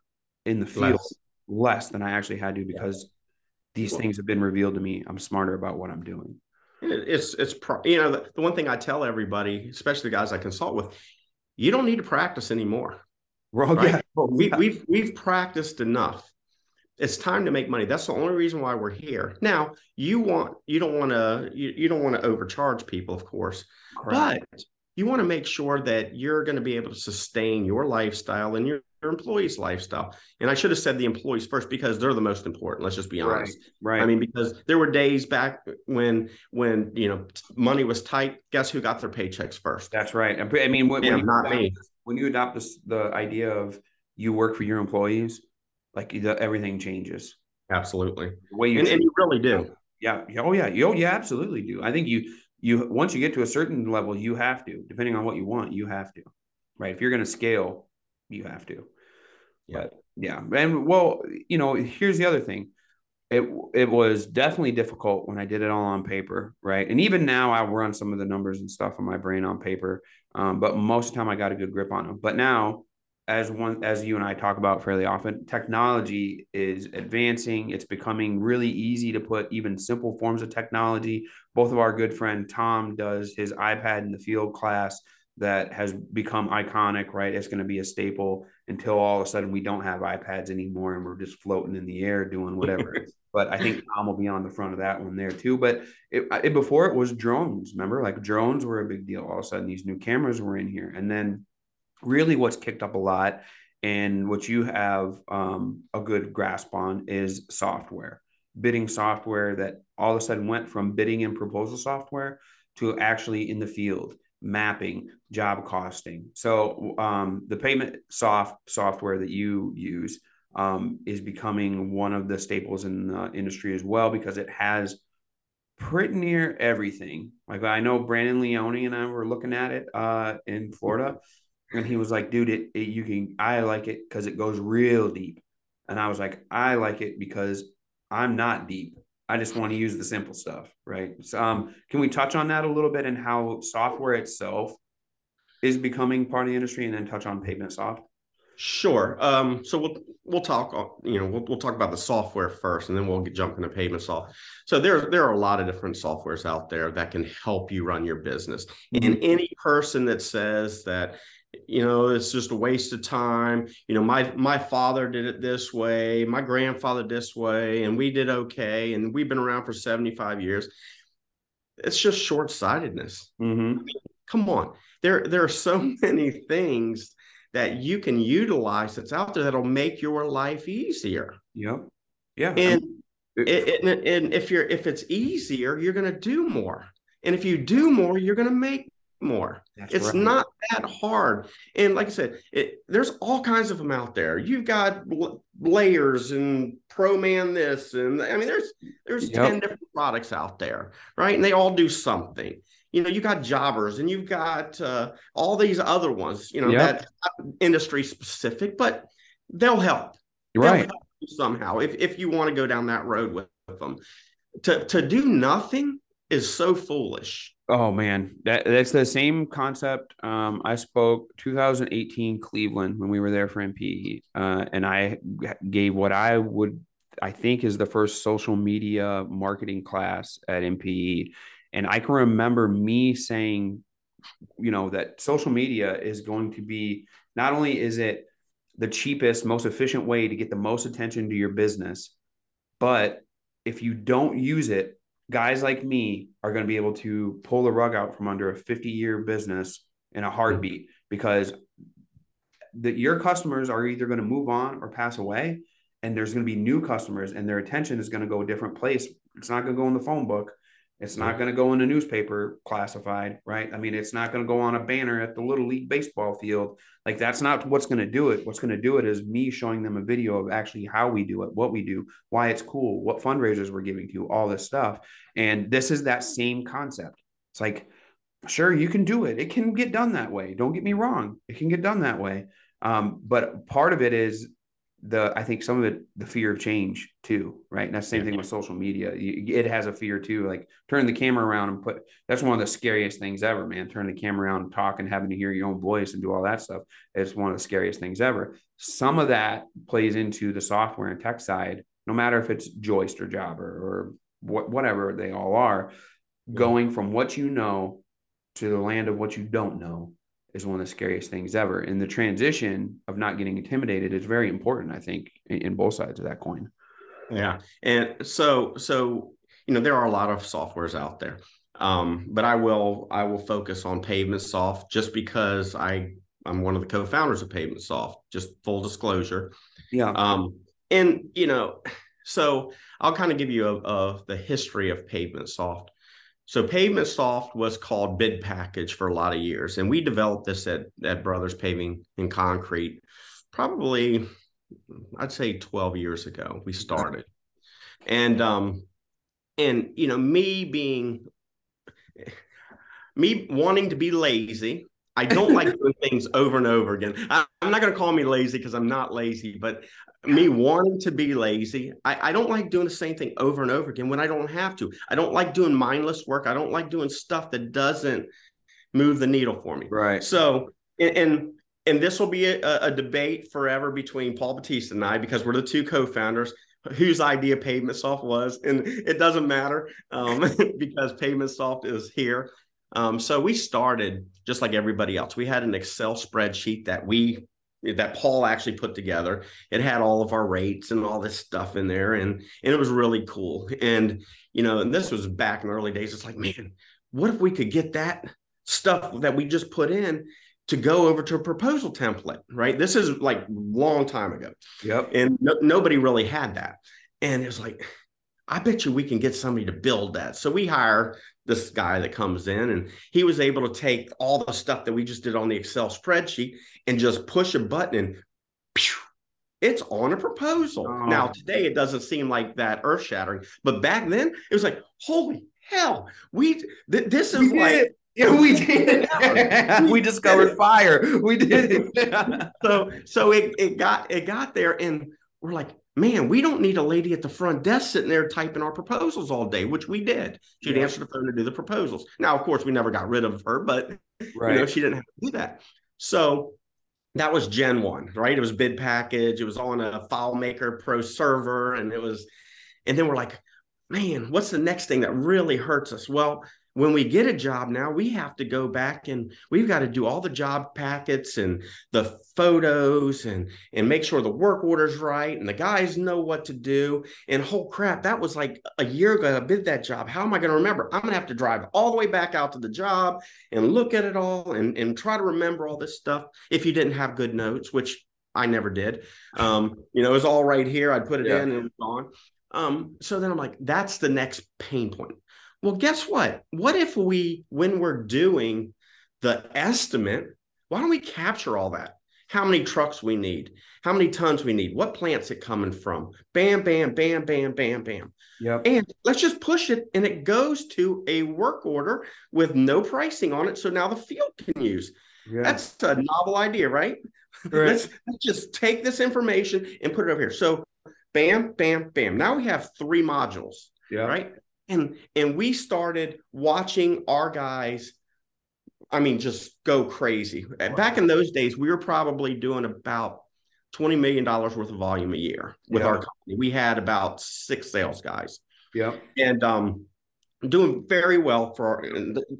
in the field less, less than I actually had to because these things have been revealed to me. I'm smarter about what I'm doing. It's it's you know the, the one thing I tell everybody, especially the guys I consult with, you don't need to practice anymore. Well, right? yeah. we, we've we've practiced enough. It's time to make money. That's the only reason why we're here. Now, you want you don't want to you, you don't want to overcharge people, of course, Correct. but you want to make sure that you're going to be able to sustain your lifestyle and your your employees' lifestyle. And I should have said the employees first because they're the most important. Let's just be honest. Right. right. I mean, because there were days back when when you know money was tight. Guess who got their paychecks first? That's right. I mean, when, yeah, when not adopt, me. When you adopt this, the idea of you work for your employees, like everything changes. Absolutely. The way you and, and you really do. Yeah. Oh yeah. You, oh, you absolutely do. I think you you once you get to a certain level, you have to, depending on what you want, you have to. Right. If you're going to scale, you have to. Yeah. But yeah. And well, you know, here's the other thing. It it was definitely difficult when I did it all on paper, right? And even now I run some of the numbers and stuff in my brain on paper. Um, but most of the time I got a good grip on them. But now as one as you and I talk about fairly often, technology is advancing. It's becoming really easy to put even simple forms of technology. Both of our good friend Tom does his iPad in the field class that has become iconic, right? It's going to be a staple until all of a sudden we don't have iPads anymore and we're just floating in the air doing whatever. but I think Tom will be on the front of that one there too. But it, it, before it was drones, remember? Like drones were a big deal. All of a sudden, these new cameras were in here, and then really what's kicked up a lot and what you have um, a good grasp on is software bidding software that all of a sudden went from bidding and proposal software to actually in the field mapping, job costing. So um, the Pavement Soft software that you use um, is becoming one of the staples in the industry as well because it has pretty near everything. Like I know Brandon Leone and I were looking at it uh, in Florida, and he was like, "Dude, it, it you can I like it because it goes real deep," and I was like, "I like it because I'm not deep." I just want to use the simple stuff, right? So, um, can we touch on that a little bit and how software itself is becoming part of the industry, and then touch on Pavement Soft? Sure. Um, so we'll we'll talk. You know, we'll, we'll talk about the software first, and then we'll get, jump into Pavement software. So there there are a lot of different softwares out there that can help you run your business. Mm-hmm. And any person that says that you know it's just a waste of time. You know my my father did it this way my grandfather this way and we did okay and we've been around for 75 years. It's just short-sightedness. Mm-hmm. come on. There there are so many things that you can utilize that's out there that'll make your life easier. Yep. Yeah. And it, it, and if you're if it's easier you're going to do more. And if you do more you're going to make more. That's it's right. not that hard. And like I said, it, there's all kinds of them out there. You've got layers and ProMan this, and I mean, there's there's yep. ten different products out there, right? And they all do something. You know, you got jobbers and you've got uh, all these other ones. You know, yep. that industry specific, but they'll help. They'll right. Help somehow, if if you want to go down that road with, with them, to to do nothing is so foolish Oh man, that that's the same concept. Um, I spoke 2018 Cleveland when we were there for NPE, uh, and I gave what I would I think is the first social media marketing class at NPE, and I can remember me saying, you know, that social media is going to be not only is it the cheapest, most efficient way to get the most attention to your business, but if you don't use it guys like me are going to be able to pull the rug out from under a 50 year business in a heartbeat because that your customers are either going to move on or pass away and there's going to be new customers and their attention is going to go a different place. It's not going to go in the phone book it's not going to go in a newspaper classified, right? I mean, it's not going to go on a banner at the little league baseball field. Like that's not what's going to do it. What's going to do it is me showing them a video of actually how we do it, what we do, why it's cool, what fundraisers we're giving to, all this stuff. And this is that same concept. It's like, sure, you can do it. It can get done that way. Don't get me wrong. It can get done that way. Um, but part of it is the I think some of it the fear of change too, right? And that's the same thing with social media. It has a fear too. Like turn the camera around and put that's one of the scariest things ever, man. Turn the camera around and talk and having to hear your own voice and do all that stuff. It's one of the scariest things ever. Some of that plays into the software and tech side, no matter if it's Joist or Jobber or what whatever they all are, going from what you know to the land of what you don't know is one of the scariest things ever. And the transition of not getting intimidated is very important, I think, in, in both sides of that coin. Yeah. And so, so, you know, there are a lot of softwares out there. Um, but I will I will focus on Pavement Soft just because I I'm one of the co-founders of Pavement Soft. Just full disclosure. Yeah. Um, and you know, so I'll kind of give you a, a the history of Pavement Soft. So Pavement Soft was called Bid Package for a lot of years, and we developed this at at Brothers Paving and Concrete, probably I'd say 12 years ago. We started, and um, and you know me being me wanting to be lazy. I don't like doing things over and over again. I, am not going to call me lazy because I'm not lazy, but me wanting to be lazy. I, I don't like doing the same thing over and over again when I don't have to. I don't like doing mindless work. I don't like doing stuff that doesn't move the needle for me. Right. So, and and, and this will be a, a debate forever between Paul Batista and I because we're the two co-founders whose idea Pavement Soft was, and it doesn't matter um, because Pavement Soft is here. Um, so we started just like everybody else. We had an Excel spreadsheet that we that Paul actually put together. It had all of our rates and all this stuff in there, and and it was really cool. And you know, and this was back in the early days. It's like, man, what if we could get that stuff that we just put in to go over to a proposal template, right? This is like long time ago. Yep. And no, nobody really had that. And it was like, I bet you we can get somebody to build that. So we hire this guy that comes in and he was able to take all the stuff that we just did on the Excel spreadsheet and just push a button and pew, it's on a proposal. Oh. Now, today it doesn't seem like that earth shattering, but back then it was like, holy hell, we th- this is we like. Yeah, we did. we discovered fire. We did. so so it, it got it got there and we're like, man, we don't need a lady at the front desk sitting there typing our proposals all day, which we did. She'd yeah. answer the phone to do the proposals. Now, of course, we never got rid of her, but right. you know, she didn't have to do that. So that was Gen 1, right? It was bid package. It was on a FileMaker Pro server. And it was, and then we're like, man, what's the next thing that really hurts us? Well, when we get a job now, we have to go back and we've got to do all the job packets and the photos and and make sure the work order's right and the guys know what to do. And whole crap, that was like a year ago. I did that job. How am I going to remember? I'm going to have to drive all the way back out to the job and look at it all and, and try to remember all this stuff if you didn't have good notes, which I never did. Um, you know, it was all right here. I'd put it yeah. in and it was gone. Um, so then I'm like, that's the next pain point. Well, guess what? What if we, when we're doing the estimate, why don't we capture all that? How many trucks we need, how many tons we need, what plants it coming from? Bam, bam, bam, bam, bam, bam. Yeah. And let's just push it, and it goes to a work order with no pricing on it. So now the field can use. Yeah. That's a novel idea, right? right. let's, let's just take this information and put it over here. So bam, bam, bam. Now we have three modules. Yeah. Right and and we started watching our guys i mean just go crazy. Back in those days we were probably doing about 20 million dollars worth of volume a year with our company. We had about six sales guys. Yeah and um doing very well for our,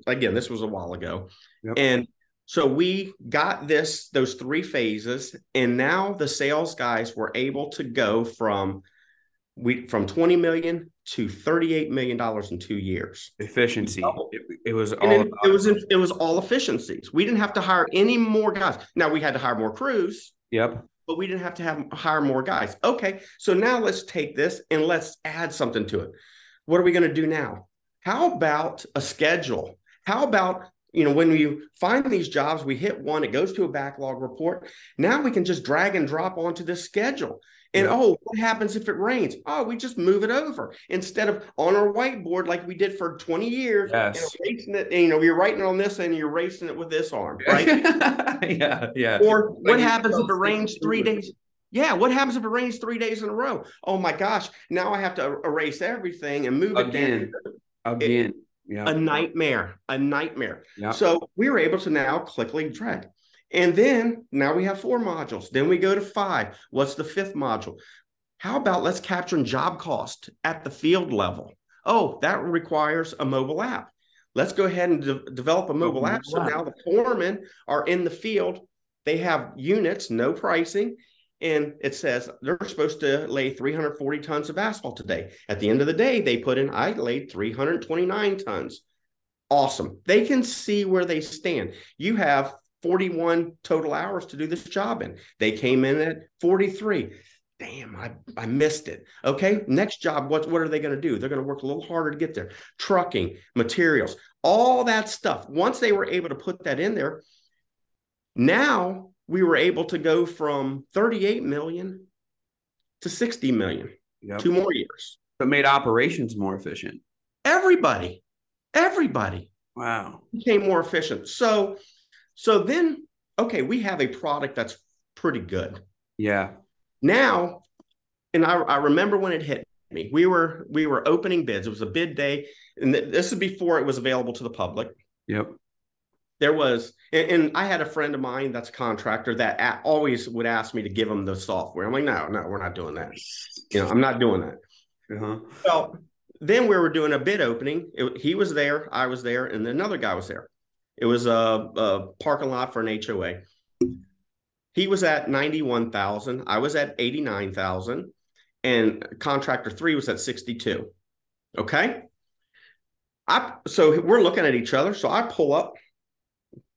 again this was a while ago. Yep. and so we got this those three phases and now the sales guys were able to go from we from 20 million to 38 million dollars in two years. Efficiency. It, it, was all it, it, was it was all efficiencies. We didn't have to hire any more guys. Now we had to hire more crews. Yep. But we didn't have to have hire more guys. Okay so now let's take this and let's add something to it. What are we going to do now? How about a schedule? How about you know when you find these jobs we hit one it goes to a backlog report. Now we can just drag and drop onto this schedule and yeah. oh, what happens if it rains? Oh, we just move it over instead of on our whiteboard like we did for 20 years. Yes. erasing it, and, you know, you're writing on this and you're erasing it with this arm, right? yeah, yeah. Or like what happens if it rains three days? Yeah, what happens if it rains three days in a row? Oh my gosh, now I have to er, erase everything and move again. it again. It, yeah. A nightmare, a nightmare. Yeah. So we were able to now quickly drag. And then now we have four modules. Then we go to five. What's the fifth module? How about let's capture job cost at the field level? Oh, that requires a mobile app. Let's go ahead and de- develop a mobile oh, app. So now the foremen are in the field. They have units, no pricing, and it says they're supposed to lay 340 tons of asphalt today. At the end of the day, they put in, I laid 329 tons. Awesome. They can see where they stand. You have 41 total hours to do this job in. They came in at 43. Damn, I, I missed it. Okay. Next job, what, what are they going to do? They're going to work a little harder to get there. Trucking, materials, all that stuff. Once they were able to put that in there, now we were able to go from 38 million to 60 million. Yep. Two more years. But made operations more efficient. Everybody, everybody. Wow. Became more efficient. So so then, okay, we have a product that's pretty good. Yeah. Now, and I, I remember when it hit me, we were we were opening bids. It was a bid day, and this is before it was available to the public. Yep. There was, and, and I had a friend of mine that's a contractor that always would ask me to give him the software. I'm like, no, no, we're not doing that. You know, I'm not doing that. Uh-huh. Well, then we were doing a bid opening. It, he was there, I was there, and another guy was there. It was a, a parking lot for an HOA. He was at 91,000. I was at 89,000 and contractor 3 was at 62. Okay? I so we're looking at each other. So I pull up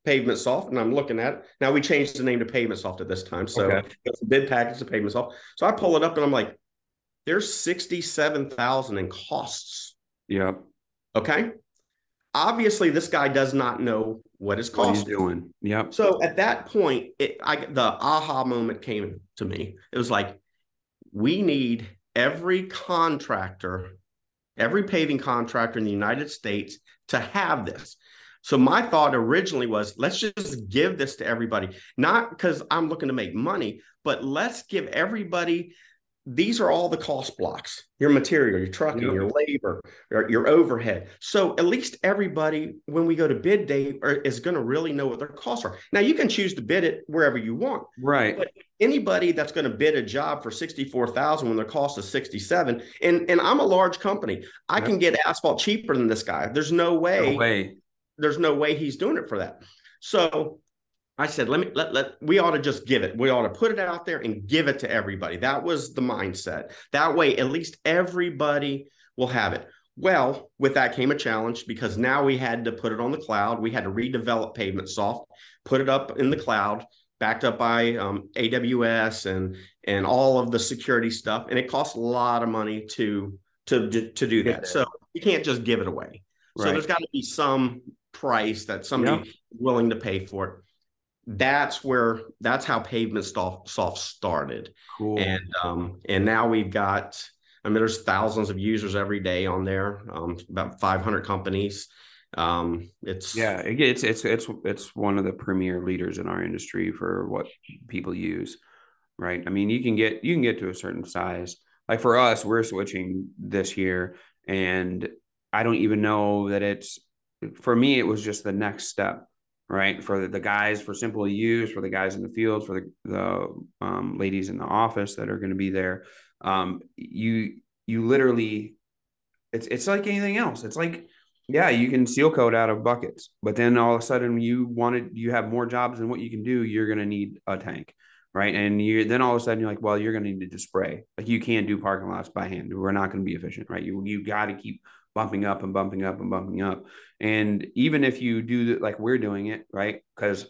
Pavement Soft and I'm looking at it. Now we changed the name to Pavement Soft at this time. So okay. it's a bid package to Pavement Soft. So I pull it up and I'm like, there's 67,000 in costs. Yeah. Okay obviously this guy does not know what his cost he's doing. Yep. So at that point, it I the aha moment came to me. It was like, we need every contractor, every paving contractor in the United States to have this. So my thought originally was let's just give this to everybody, not because I'm looking to make money, but let's give everybody these are all the cost blocks your material, your trucking, yep. your labor, your, your, overhead. So at least everybody, when we go to bid day, is going to really know what their costs are. Now you can choose to bid it wherever you want. Right. But anybody that's going to bid a job for 64,000 when their cost is 67, and, and I'm a large company, I yep. can get asphalt cheaper than this guy. There's no way, no way. There's no way he's doing it for that. So I said, let me let let we ought to just give it. We ought to put it out there and give it to everybody. That was the mindset. That way, at least everybody will have it. Well, with that came a challenge because now we had to put it on the cloud. We had to redevelop Pavement Soft, put it up in the cloud, backed up by um, AWS and and all of the security stuff, and it costs a lot of money to to to do that. So you can't just give it away. Right. So there's got to be some price that somebody is willing to pay for it that's where that's how pavement soft started. Cool. and um and now we've got i mean there's thousands of users every day on there um about 500 companies. Um it's yeah it's it's it's it's one of the premier leaders in our industry for what people use right? I mean you can get you can get to a certain size. Like for us we're switching this year and i don't even know that it's for me it was just the next step right? For the guys, for simple use, for the guys in the field, for the, the um, ladies in the office that are going to be there. Um, you you literally, it's it's like anything else. It's like yeah, you can seal coat out of buckets, but then all of a sudden you wanted you have more jobs than what you can do. You're going to need a tank, right? And you then all of a sudden you're like, well, you're going to need to spray. Like you can't do parking lots by hand. We're not going to be efficient, right? You you got to keep bumping up and bumping up and bumping up. And even if you do like we're doing it, right? Because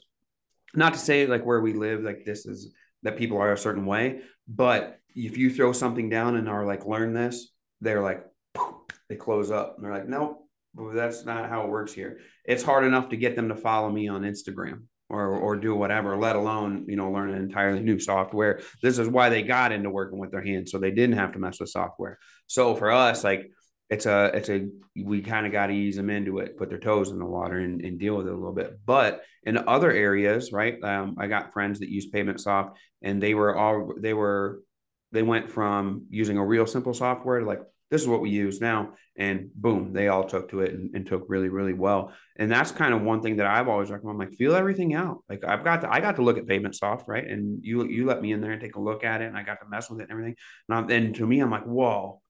not to say like where we live, like this is that people are a certain way, but if you throw something down and are like, learn this, they're like, they close up and they're like, nope, that's not how it works here. It's hard enough to get them to follow me on Instagram or or do whatever, let alone you know learn an entirely new software. This is why they got into working with their hands, so they didn't have to mess with software. So for us, like it's a it's a we kind of got to ease them into it, put their toes in the water and, and deal with it a little bit. But in other areas, right? Um, I got friends that use Pavement Soft, and they were all they were they went from using a real simple software to like this is what we use now, and boom, they all took to it and, and took really really well. And that's kind of one thing that I've always recommended. Like feel everything out. Like I've got to, I got to look at Pavement Soft, right? And you you let me in there and take a look at it, and I got to mess with it and everything. And, and to me, I'm like, whoa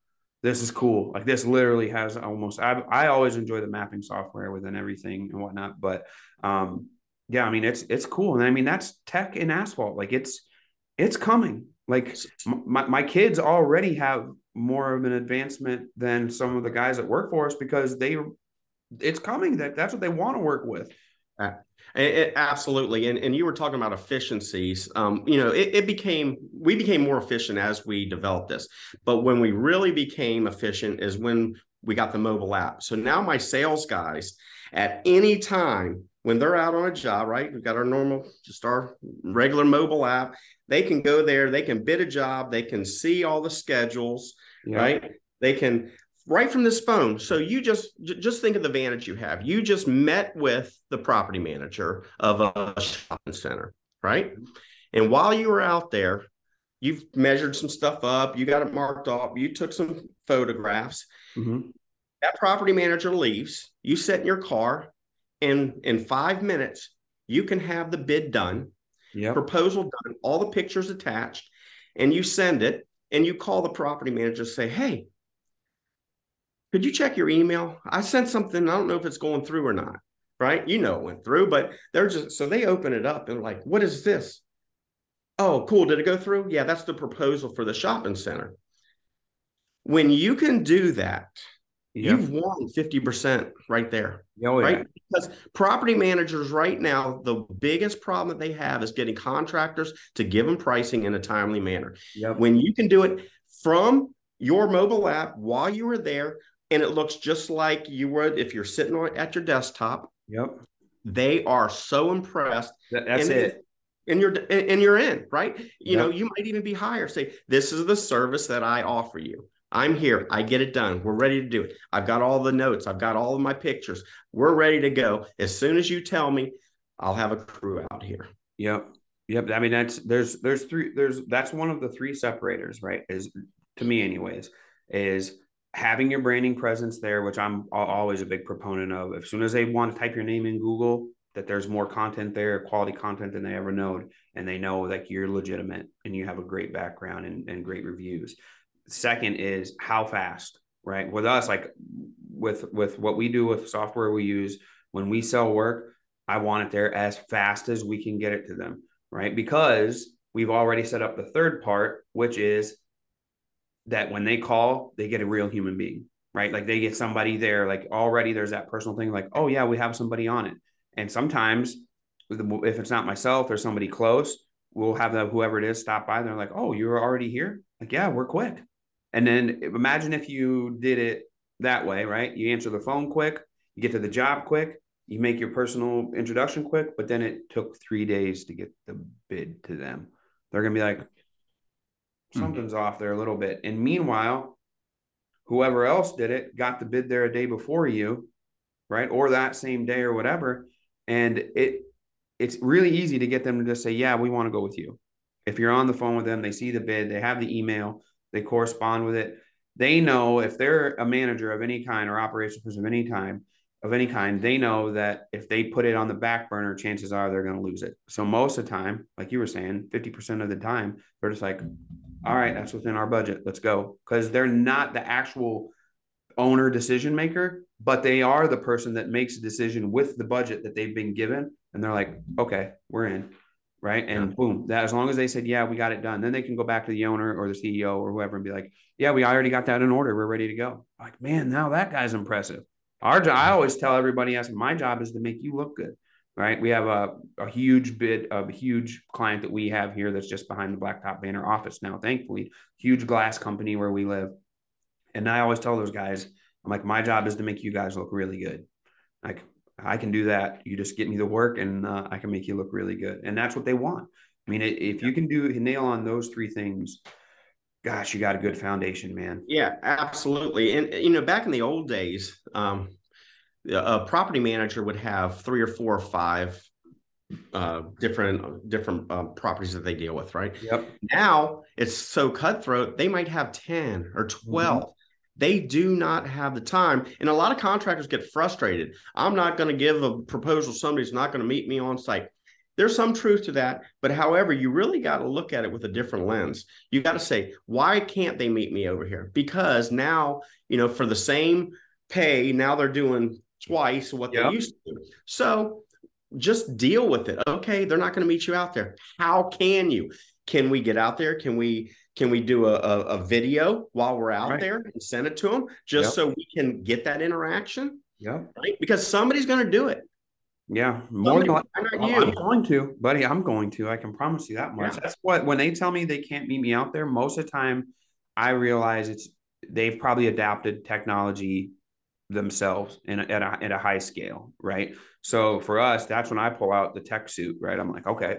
this is cool. Like this literally has almost. I I always enjoy the mapping software within everything and whatnot, but um, yeah, I mean it's it's cool, and I mean that's tech in asphalt. Like it's it's coming. Like my my kids already have more of an advancement than some of the guys that work for us because they it's coming. That that's what they want to work with. It, absolutely, and and you were talking about efficiencies. Um, you know, it, it, became we became more efficient as we developed this, but when we really became efficient is when we got the mobile app. So now my sales guys, at any time when they're out on a job, right? We've got our normal, just our regular mobile app. They can go there, they can bid a job, they can see all the schedules, yeah. right? They can right from this phone. So you just just think of the vantage you have. You just met with the property manager of a shopping center, right? And while you were out there, you've measured some stuff up, you got it marked off, you took some photographs. Mm-hmm. That property manager leaves, you sit in your car, and in five minutes, you can have the bid done, yep. proposal done, all the pictures attached, and you send it and you call the property manager say, Hey, could you check your email? I sent something. I don't know if it's going through or not. Right? You know it went through, but they're just so they open it up and like, what is this? Oh, cool. Did it go through? Yeah, that's the proposal for the shopping center. When you can do that, you've won 50% right there. Oh, yeah. Right? Because property managers right now, the biggest problem that they have is getting contractors to give them pricing in a timely manner. Yep. When you can do it from your mobile app while you were there and it looks just like you would if you're sitting on, at your desktop. Yep. They are so impressed. That's and, it. And you're and you're in, right? You yep. know, you might even be higher. Say, this is the service that I offer you. I'm here. I get it done. We're ready to do it. I've got all the notes. I've got all of my pictures. We're ready to go. As soon as you tell me, I'll have a crew out here. Yep. Yep. I mean, that's there's there's three there's that's one of the three separators, right? Is to me, anyways, is having your branding presence there, which I'm always a big proponent of. As soon as they want to type your name in Google, that there's more content there, quality content than they ever know, and they know like you're legitimate and you have a great background and, and great reviews. Second is how fast, right? With us, like with with what we do with software we use, when we sell work, I want it there as fast as we can get it to them right? Because we've already set up the third part, which is that when they call, they get a real human being, right? Like they get somebody there, like already there's that personal thing, like, oh, yeah, we have somebody on it. And sometimes if it's not myself or somebody close, we'll have the, whoever it is stop by. They're like, oh, you're already here? Like, yeah, we're quick. And then imagine if you did it that way, right? You answer the phone quick, you get to the job quick, you make your personal introduction quick, but then it took three days to get the bid to them. They're gonna be like. Something's mm-hmm. off there a little bit. And meanwhile, whoever else did it got the bid there a day before you, right? Or that same day or whatever. And it it's really easy to get them to just say, Yeah, we want to go with you. If you're on the phone with them, they see the bid, they have the email, they correspond with it. They know if they're a manager of any kind or operations person of any time, of any kind, they know that if they put it on the back burner, chances are they're going to lose it. So most of the time, like you were saying, 50% of the time, they're just like, all right, that's within our budget. Let's go. Because they're not the actual owner decision maker, but they are the person that makes a decision with the budget that they've been given. And they're like, okay, we're in. Right. And yeah. boom, that as long as they said, yeah, we got it done, then they can go back to the owner or the CEO or whoever and be like, yeah, we already got that in order. We're ready to go. Like, man, now that guy's impressive our job, I always tell everybody, asking, my job is to make you look good, right? We have a, a huge bit of a huge client that we have here that's just behind the Blacktop Banter office now, thankfully, huge glass company where we live. And I always tell those guys, I'm like, my job is to make you guys look really good. Like, I can do that. You just get me the work and uh, I can make you look really good. And that's what they want. I mean, if you can do nail on those three things, gosh, you got a good foundation, man. Yeah, absolutely. And you know, back in the old days, um, a property manager would have three or four or five uh, different different uh, properties that they deal with, right? Yep. Now it's so cutthroat; they might have ten or 12 mm-hmm. They do not have the time, and a lot of contractors get frustrated. I'm not going to give a proposal; somebody's not going to meet me on site there's some truth to that but however you really got to look at it with a different lens you got to say why can't they meet me over here because now you know for the same pay now they're doing twice what yep. they used to do so just deal with it okay they're not going to meet you out there how can you can we get out there can we can we do a, a, a video while we're out right. there and send it to them just yep. so we can get that interaction yeah right because somebody's going to do it yeah, more than I'm going to, buddy. I'm going to. I can promise you that much. Yeah. That's what when they tell me they can't meet me out there. Most of the time, I realize it's they've probably adapted technology themselves in a, at a at a high scale, right? So for us, that's when I pull out the tech suit, right? I'm like, okay,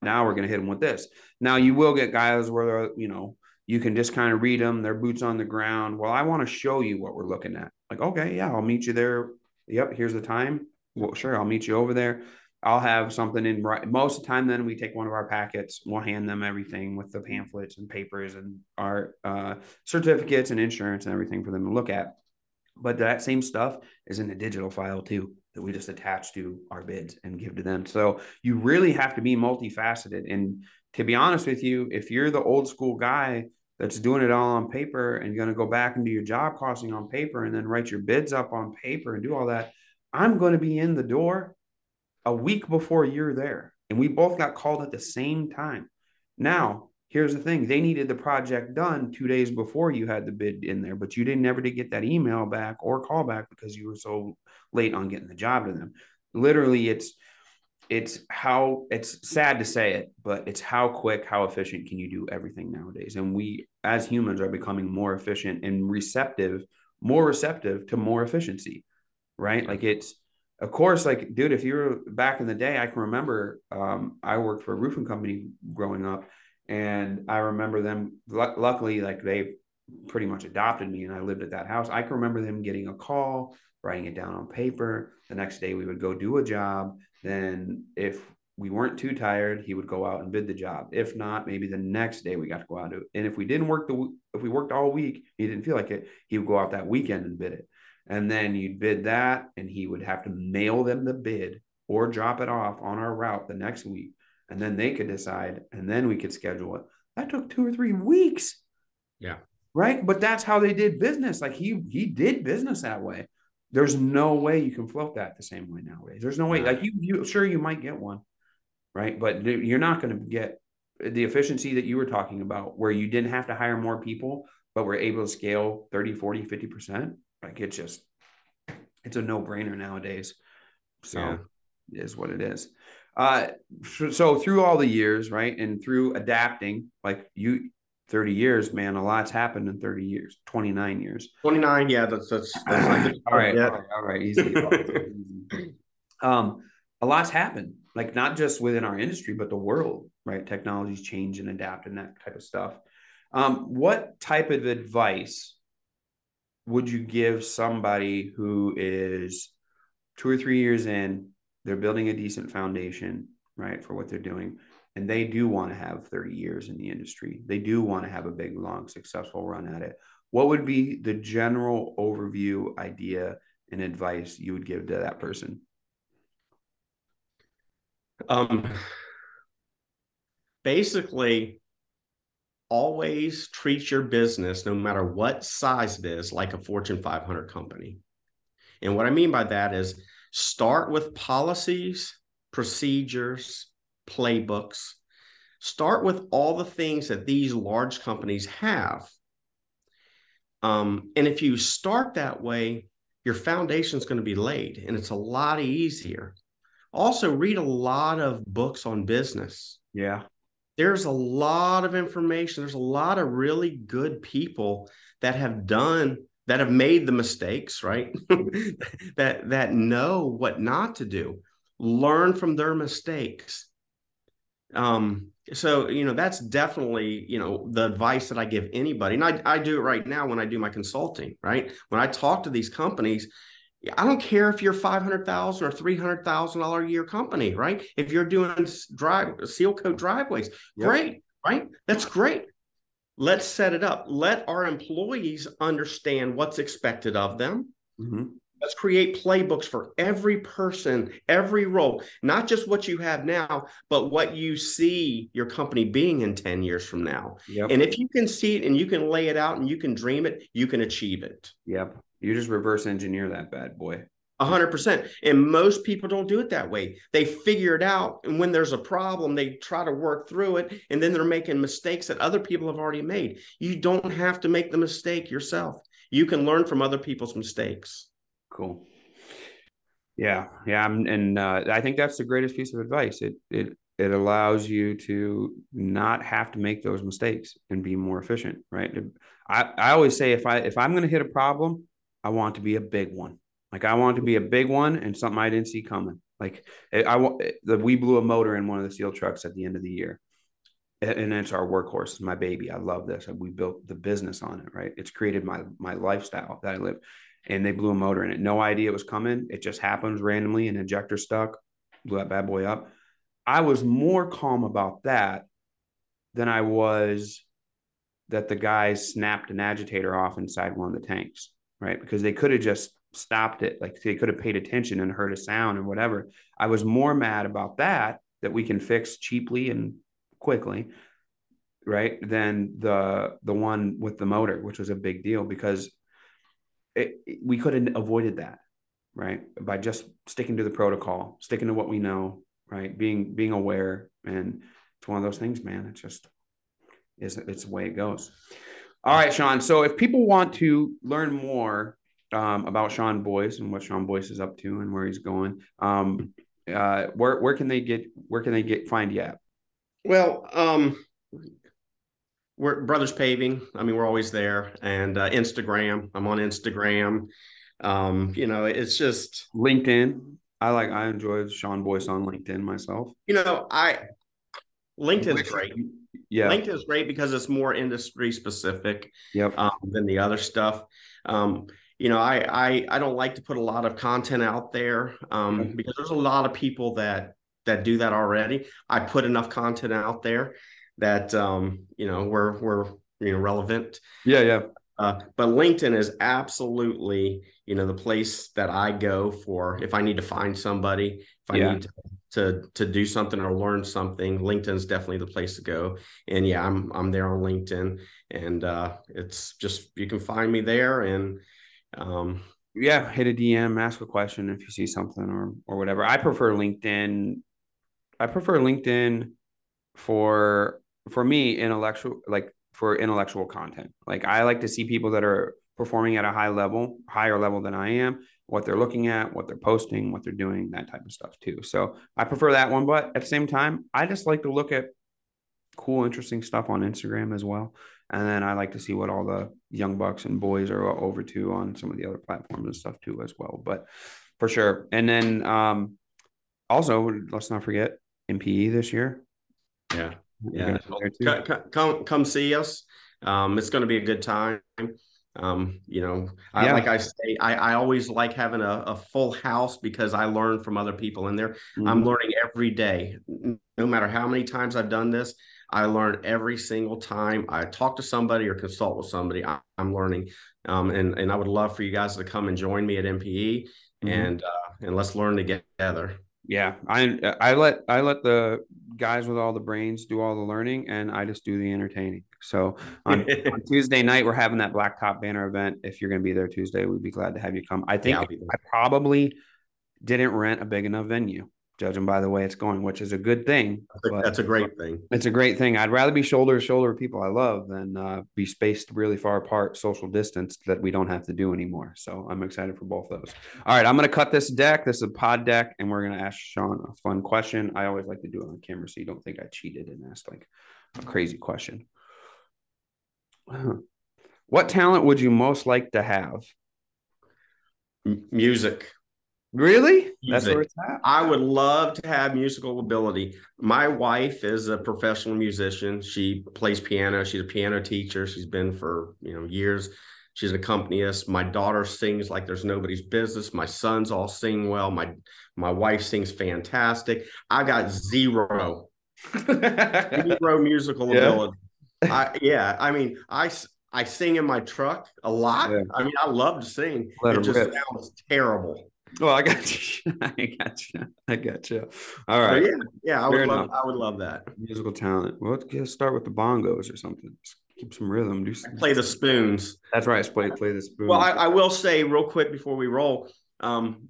now we're gonna hit them with this. Now you will get guys where you know you can just kind of read them, their boots on the ground. Well, I want to show you what we're looking at. Like, okay, yeah, I'll meet you there. Yep, here's the time well, sure, I'll meet you over there. I'll have something in most of the time. Then we take one of our packets. We'll hand them everything with the pamphlets and papers and our uh, certificates and insurance and everything for them to look at. But that same stuff is in a digital file too that we just attach to our bids and give to them. So you really have to be multifaceted. And to be honest with you, if you're the old school guy that's doing it all on paper and going to go back and do your job costing on paper and then write your bids up on paper and do all that, I'm going to be in the door a week before you're there. And we both got called at the same time. Now, here's the thing they needed the project done two days before you had the bid in there, but you didn't never did get that email back or call back because you were so late on getting the job to them. Literally, it's it's how it's sad to say it, but it's how quick, how efficient can you do everything nowadays? And we as humans are becoming more efficient and receptive, more receptive to more efficiency right? Like it's, of course, like, dude, if you were back in the day, I can remember um, I worked for a roofing company growing up, and I remember them. L- luckily, like they pretty much adopted me, and I lived at that house. I can remember them getting a call, writing it down on paper. The next day, we would go do a job. Then, if we weren't too tired, he would go out and bid the job. If not, maybe the next day we got to go out and it. And if we didn't work the if we worked all week, he didn't feel like it, he would go out that weekend and bid it. And then you'd bid that, and he would have to mail them the bid or drop it off on our route the next week. And then they could decide, and then we could schedule it. That took two or three weeks. Yeah. Right. But that's how they did business. Like he he did business that way. There's no way you can float that the same way nowadays. There's no way. Like you, you sure you might get one, right? But you're not going to get the efficiency that you were talking about where you didn't have to hire more people, but we're able to scale 30, 40, 50%. Like it's just, it's a no brainer nowadays. So yeah. it is what it is. Uh, so through all the years, right, and through adapting, like you, 30 years, man, a lot's happened in 30 years, 29 years. 29, yeah, that's that's, that's all right, all right, all right, easy. um, a lot's happened, like not just within our industry, but the world, right? Technologies change and adapt and that type of stuff. Um, what type of advice would you give somebody who is two or three years in, they're building a decent foundation, right, for what they're doing, and they do want to have 30 years in the industry. They do want to have a big, long, successful run at it. What would be the general overview idea and advice you would give to that person? Um, basically, always treat your business, no matter what size it is, like a Fortune 500 company. And what I mean by that is start with policies, procedures, playbooks. Start with all the things that these large companies have. Um, and if you start that way, your foundation is going to be laid and it's a lot easier. Also, read a lot of books on business. Yeah there's a lot of information. There's a lot of really good people that have done that have made the mistakes, right? that that know what not to do. Learn from their mistakes. Um, so you know that's definitely you know the advice that I give anybody, and I, I do it right now when I do my consulting. Right when I talk to these companies, I don't care if you're five hundred thousand or three hundred thousand dollar a year company, right? If you're doing drive seal coat driveways, yep. great, right? That's great. Let's set it up. Let our employees understand what's expected of them. Mm-hmm. Let's create playbooks for every person, every role, not just what you have now, but what you see your company being in 10 years from now. Yep. And if you can see it and you can lay it out and you can dream it, you can achieve it. Yep. You just reverse engineer that bad boy. A hundred percent. And most people don't do it that way. They figure it out. And when there's a problem, they try to work through it. And then they're making mistakes that other people have already made. You don't have to make the mistake yourself. You can learn from other people's mistakes. Cool. Yeah. Yeah. And uh, I think that's the greatest piece of advice. It, it, it allows you to not have to make those mistakes and be more efficient. Right. I, I always say if I, if I'm going to hit a problem, I want to be a big one. Like I want to be a big one and something I didn't see coming. Like I want the we blew a motor in one of the seal trucks at the end of the year, and it's our workhorse. It's my baby. I love this. We built the business on it. Right. It's created my my lifestyle that I live. And they blew a motor in it. No idea it was coming. It just happens randomly. An injector stuck, blew that bad boy up. I was more calm about that than I was that the guys snapped an agitator off inside one of the tanks right? Because they could have just stopped it. Like they could have paid attention and heard a sound and whatever. I was more mad about that that we can fix cheaply and quickly, right? Than the the one with the motor, which was a big deal because it, we could have avoided that, right? By just sticking to the protocol, sticking to what we know, right? Being being aware, and it's one of those things, man. It's just is it's the way it goes. All right, Sean. So if people want to learn more um, about Sean Boyce and what Sean Boyce is up to and where he's going, um, uh, where where can they get where can they get find you at? Well, um, we're Brothers Paving. I mean, we're always there, and uh, Instagram. I'm on Instagram. Um, you know, it's just LinkedIn. I like. I enjoy Sean Boyce on LinkedIn myself. You know, I LinkedIn's great yeah linkedin is great because it's more industry specific yep. um, than the other stuff um, you know I, I i don't like to put a lot of content out there um, because there's a lot of people that that do that already. I put enough content out there that um, you know we're we're you know relevant. Yeah, yeah. Uh, but LinkedIn is absolutely, you know, the place that I go for if I need to find somebody, if I yeah. need to, to, to do something or learn something. LinkedIn is definitely the place to go. And yeah, I'm I'm there on LinkedIn, and uh, it's just you can find me there and. Um, yeah, hit a DM, ask a question if you see something or or whatever. I prefer LinkedIn. I prefer LinkedIn for for me intellectual like for intellectual content. Like I like to see people that are performing at a high level, higher level than I am, what they're looking at, what they're posting, what they're doing, that type of stuff too. So I prefer that one, but at the same time, I just like to look at cool, interesting stuff on Instagram as well. And then I like to see what all the young bucks and boys are over to on some of the other platforms and stuff too as well. But for sure. And then um also let's not forget NPE this year. Yeah. Yeah. Come, come, come see us. Um, it's going to be a good time. Um, you know, I, yeah. like I say, I, I always like having a, a full house because I learn from other people in there. Mm-hmm. I'm learning every day. No matter how many times I've done this, I learn every single time I talk to somebody or consult with somebody. I, am learning, um, and and I would love for you guys to come and join me at NPE, mm-hmm. and uh, and let's learn together. Yeah i i let i let the guys with all the brains do all the learning and i just do the entertaining. So on, on tuesday night we're having that Blacktop Banter event. If you're going to be there tuesday we'd be glad to have you come. I think yeah, i probably didn't rent a big enough venue judging by the way it's going, which is a good thing. That's a great thing. It's a great thing. I'd rather be shoulder to shoulder with people I love than uh, be spaced really far apart, social distance that we don't have to do anymore. So I'm excited for both those. All right, I'm going to cut this deck. This is a pod deck, and we're going to ask Sean a fun question. I always like to do it on camera so you don't think I cheated and asked like a crazy question. What talent would you most like to have? M- music. Really? That's where it's at. I would love to have musical ability. My wife is a professional musician. She plays piano. She's a piano teacher. She's been for you know years. She's an accompanist. My daughter sings like there's nobody's business. My sons all sing well. My my wife sings fantastic. I got zero, zero musical yeah. ability. I, yeah, I mean, I I sing in my truck a lot. Yeah. I mean, I love to sing. Let it just rip. sounds terrible. Oh, I got you. I got you. I got you. All right. So yeah, yeah. I would love. I would love that musical talent. Well, let's start with the bongos or something. Just keep some rhythm. Do some, play the spoons. That's right. Play play the spoons. Well, I, I will say real quick before we roll. Um,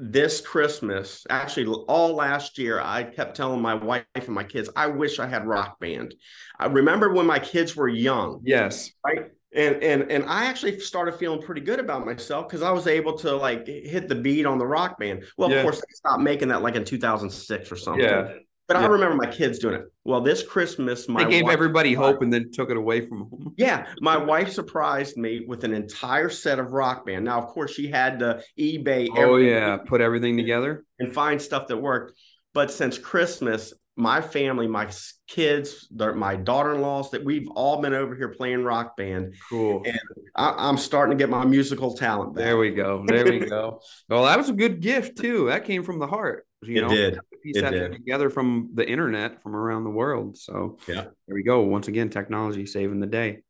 this Christmas, actually all last year, I kept telling my wife and my kids, I wish I had rock band. I remember when my kids were young. Yes. Right and and and I actually started feeling pretty good about myself because I was able to like hit the beat on the rock band. Well, yeah. of course, I stopped making that like in 2006 or something. Yeah. But yeah. I remember my kids doing it. Well, this Christmas, my they gave everybody hope and then took it away from them. yeah, my wife surprised me with an entire set of rock band. Now, of course, she had to eBay. Oh yeah, put everything together and find stuff that worked. But since Christmas, my family, my kids, my daughter-in-laws, that we've all been over here playing rock band. Cool. And I, am starting to get my musical talent back. There we go. There we go. Well, that was a good gift too. That came from the heart. You it know, did. Piece it that did. together from the internet from around the world. So yeah, there we go. Once again, technology saving the day.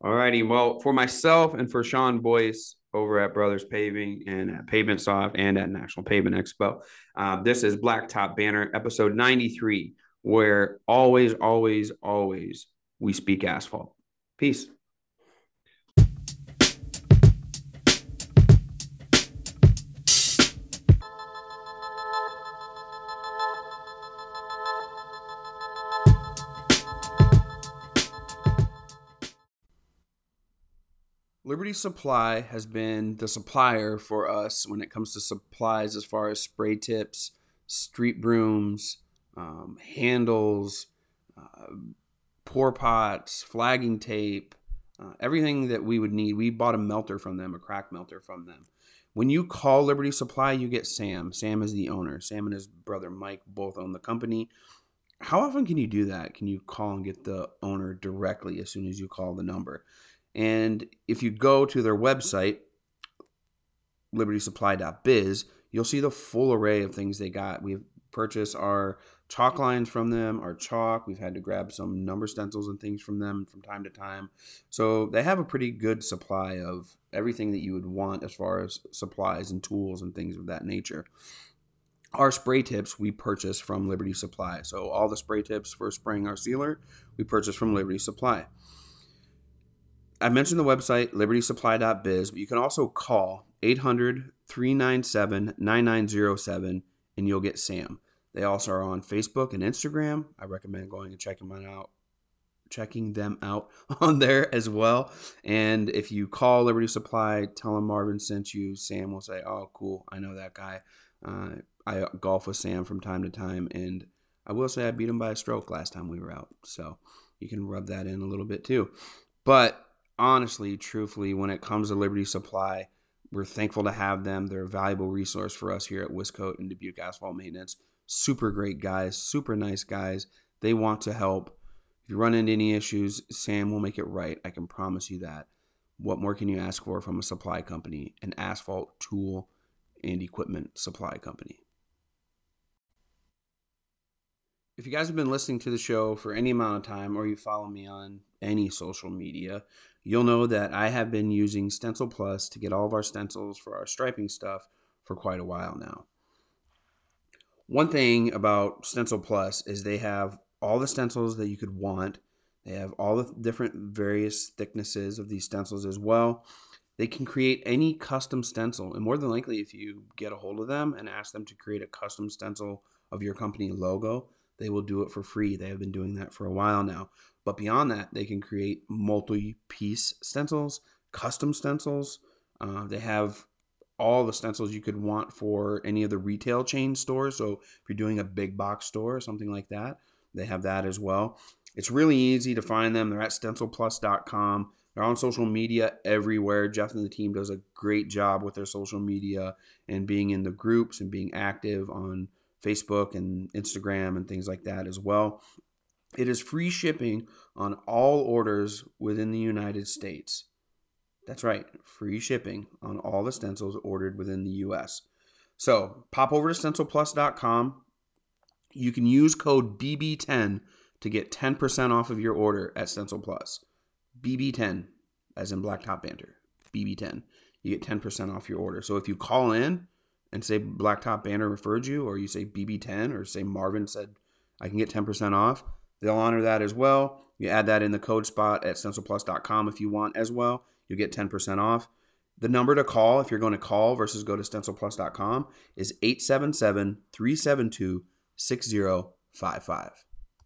All righty. Well, for myself and for Sean Boyce, over at Brothers Paving and at Pavement Soft and at National Pavement Expo. Uh, this is Blacktop Banter, episode 93, where always, always, always we speak asphalt. Peace. Liberty Supply has been the supplier for us when it comes to supplies as far as spray tips, street brooms, um, handles, uh, pour pots, flagging tape, uh, everything that we would need. We bought a melter from them, a crack melter from them. When you call Liberty Supply, you get Sam. Sam is the owner. Sam and his brother Mike both own the company. How often can you do that? Can you call and get the owner directly as soon as you call the number? And if you go to their website, libertysupply.biz, you'll see the full array of things they got. We have purchased our chalk lines from them, our chalk. We've had to grab some number stencils and things from them from time to time. So they have a pretty good supply of everything that you would want as far as supplies and tools and things of that nature. Our spray tips we purchase from Liberty Supply. So all the spray tips for spraying our sealer we purchase from Liberty Supply. I mentioned the website libertysupply.biz, but you can also call 800 397 9907 and you'll get Sam. They also are on Facebook and Instagram. I recommend going and checking them out checking them out on there as well. And if you call Liberty Supply, tell them Marvin sent you, Sam will say, Oh, cool. I know that guy. Uh, I golf with Sam from time to time. And I will say I beat him by a stroke last time we were out. So you can rub that in a little bit too. But honestly, truthfully, when it comes to Liberty Supply, we're thankful to have them. They're a valuable resource for us here at Wiscote and Dubuque Asphalt Maintenance. Super great guys, super nice guys. They want to help. If you run into any issues, Sam will make it right. I can promise you that. What more can you ask for from a supply company, an asphalt tool and equipment supply company? If you guys have been listening to the show for any amount of time or you follow me on any social media, you'll know that I have been using Stencil Plus to get all of our stencils for our striping stuff for quite a while now. One thing about Stencil Plus is they have all the stencils that you could want. They have all the different various thicknesses of these stencils as well. They can create any custom stencil, and more than likely, if you get a hold of them and ask them to create a custom stencil of your company logo, they will do it for free. They have been doing that for a while now. But beyond that, they can create multi piece stencils, custom stencils. Uh, they have all the stencils you could want for any of the retail chain stores. So if you're doing a big box store or something like that, they have that as well. It's really easy to find them. They're at stencilplus.com. They're on social media everywhere. Jeff and the team does a great job with their social media and being in the groups and being active on Facebook and Instagram and things like that as well. It is free shipping on all orders within the United States. That's right, free shipping on all the stencils ordered within the US. So pop over to stencilplus.com. You can use code BB10 to get 10% off of your order at Stencil Plus. BB10, as in Blacktop Banter. BB10. You get 10% off your order. So if you call in and say Blacktop Banter referred you, or you say BB10, or say Marvin said I can get 10% off, They'll honor that as well. You add that in the code spot at stencilplus.com if you want as well. You'll get 10% off. The number to call if you're going to call versus go to stencilplus.com is 877 372 6055.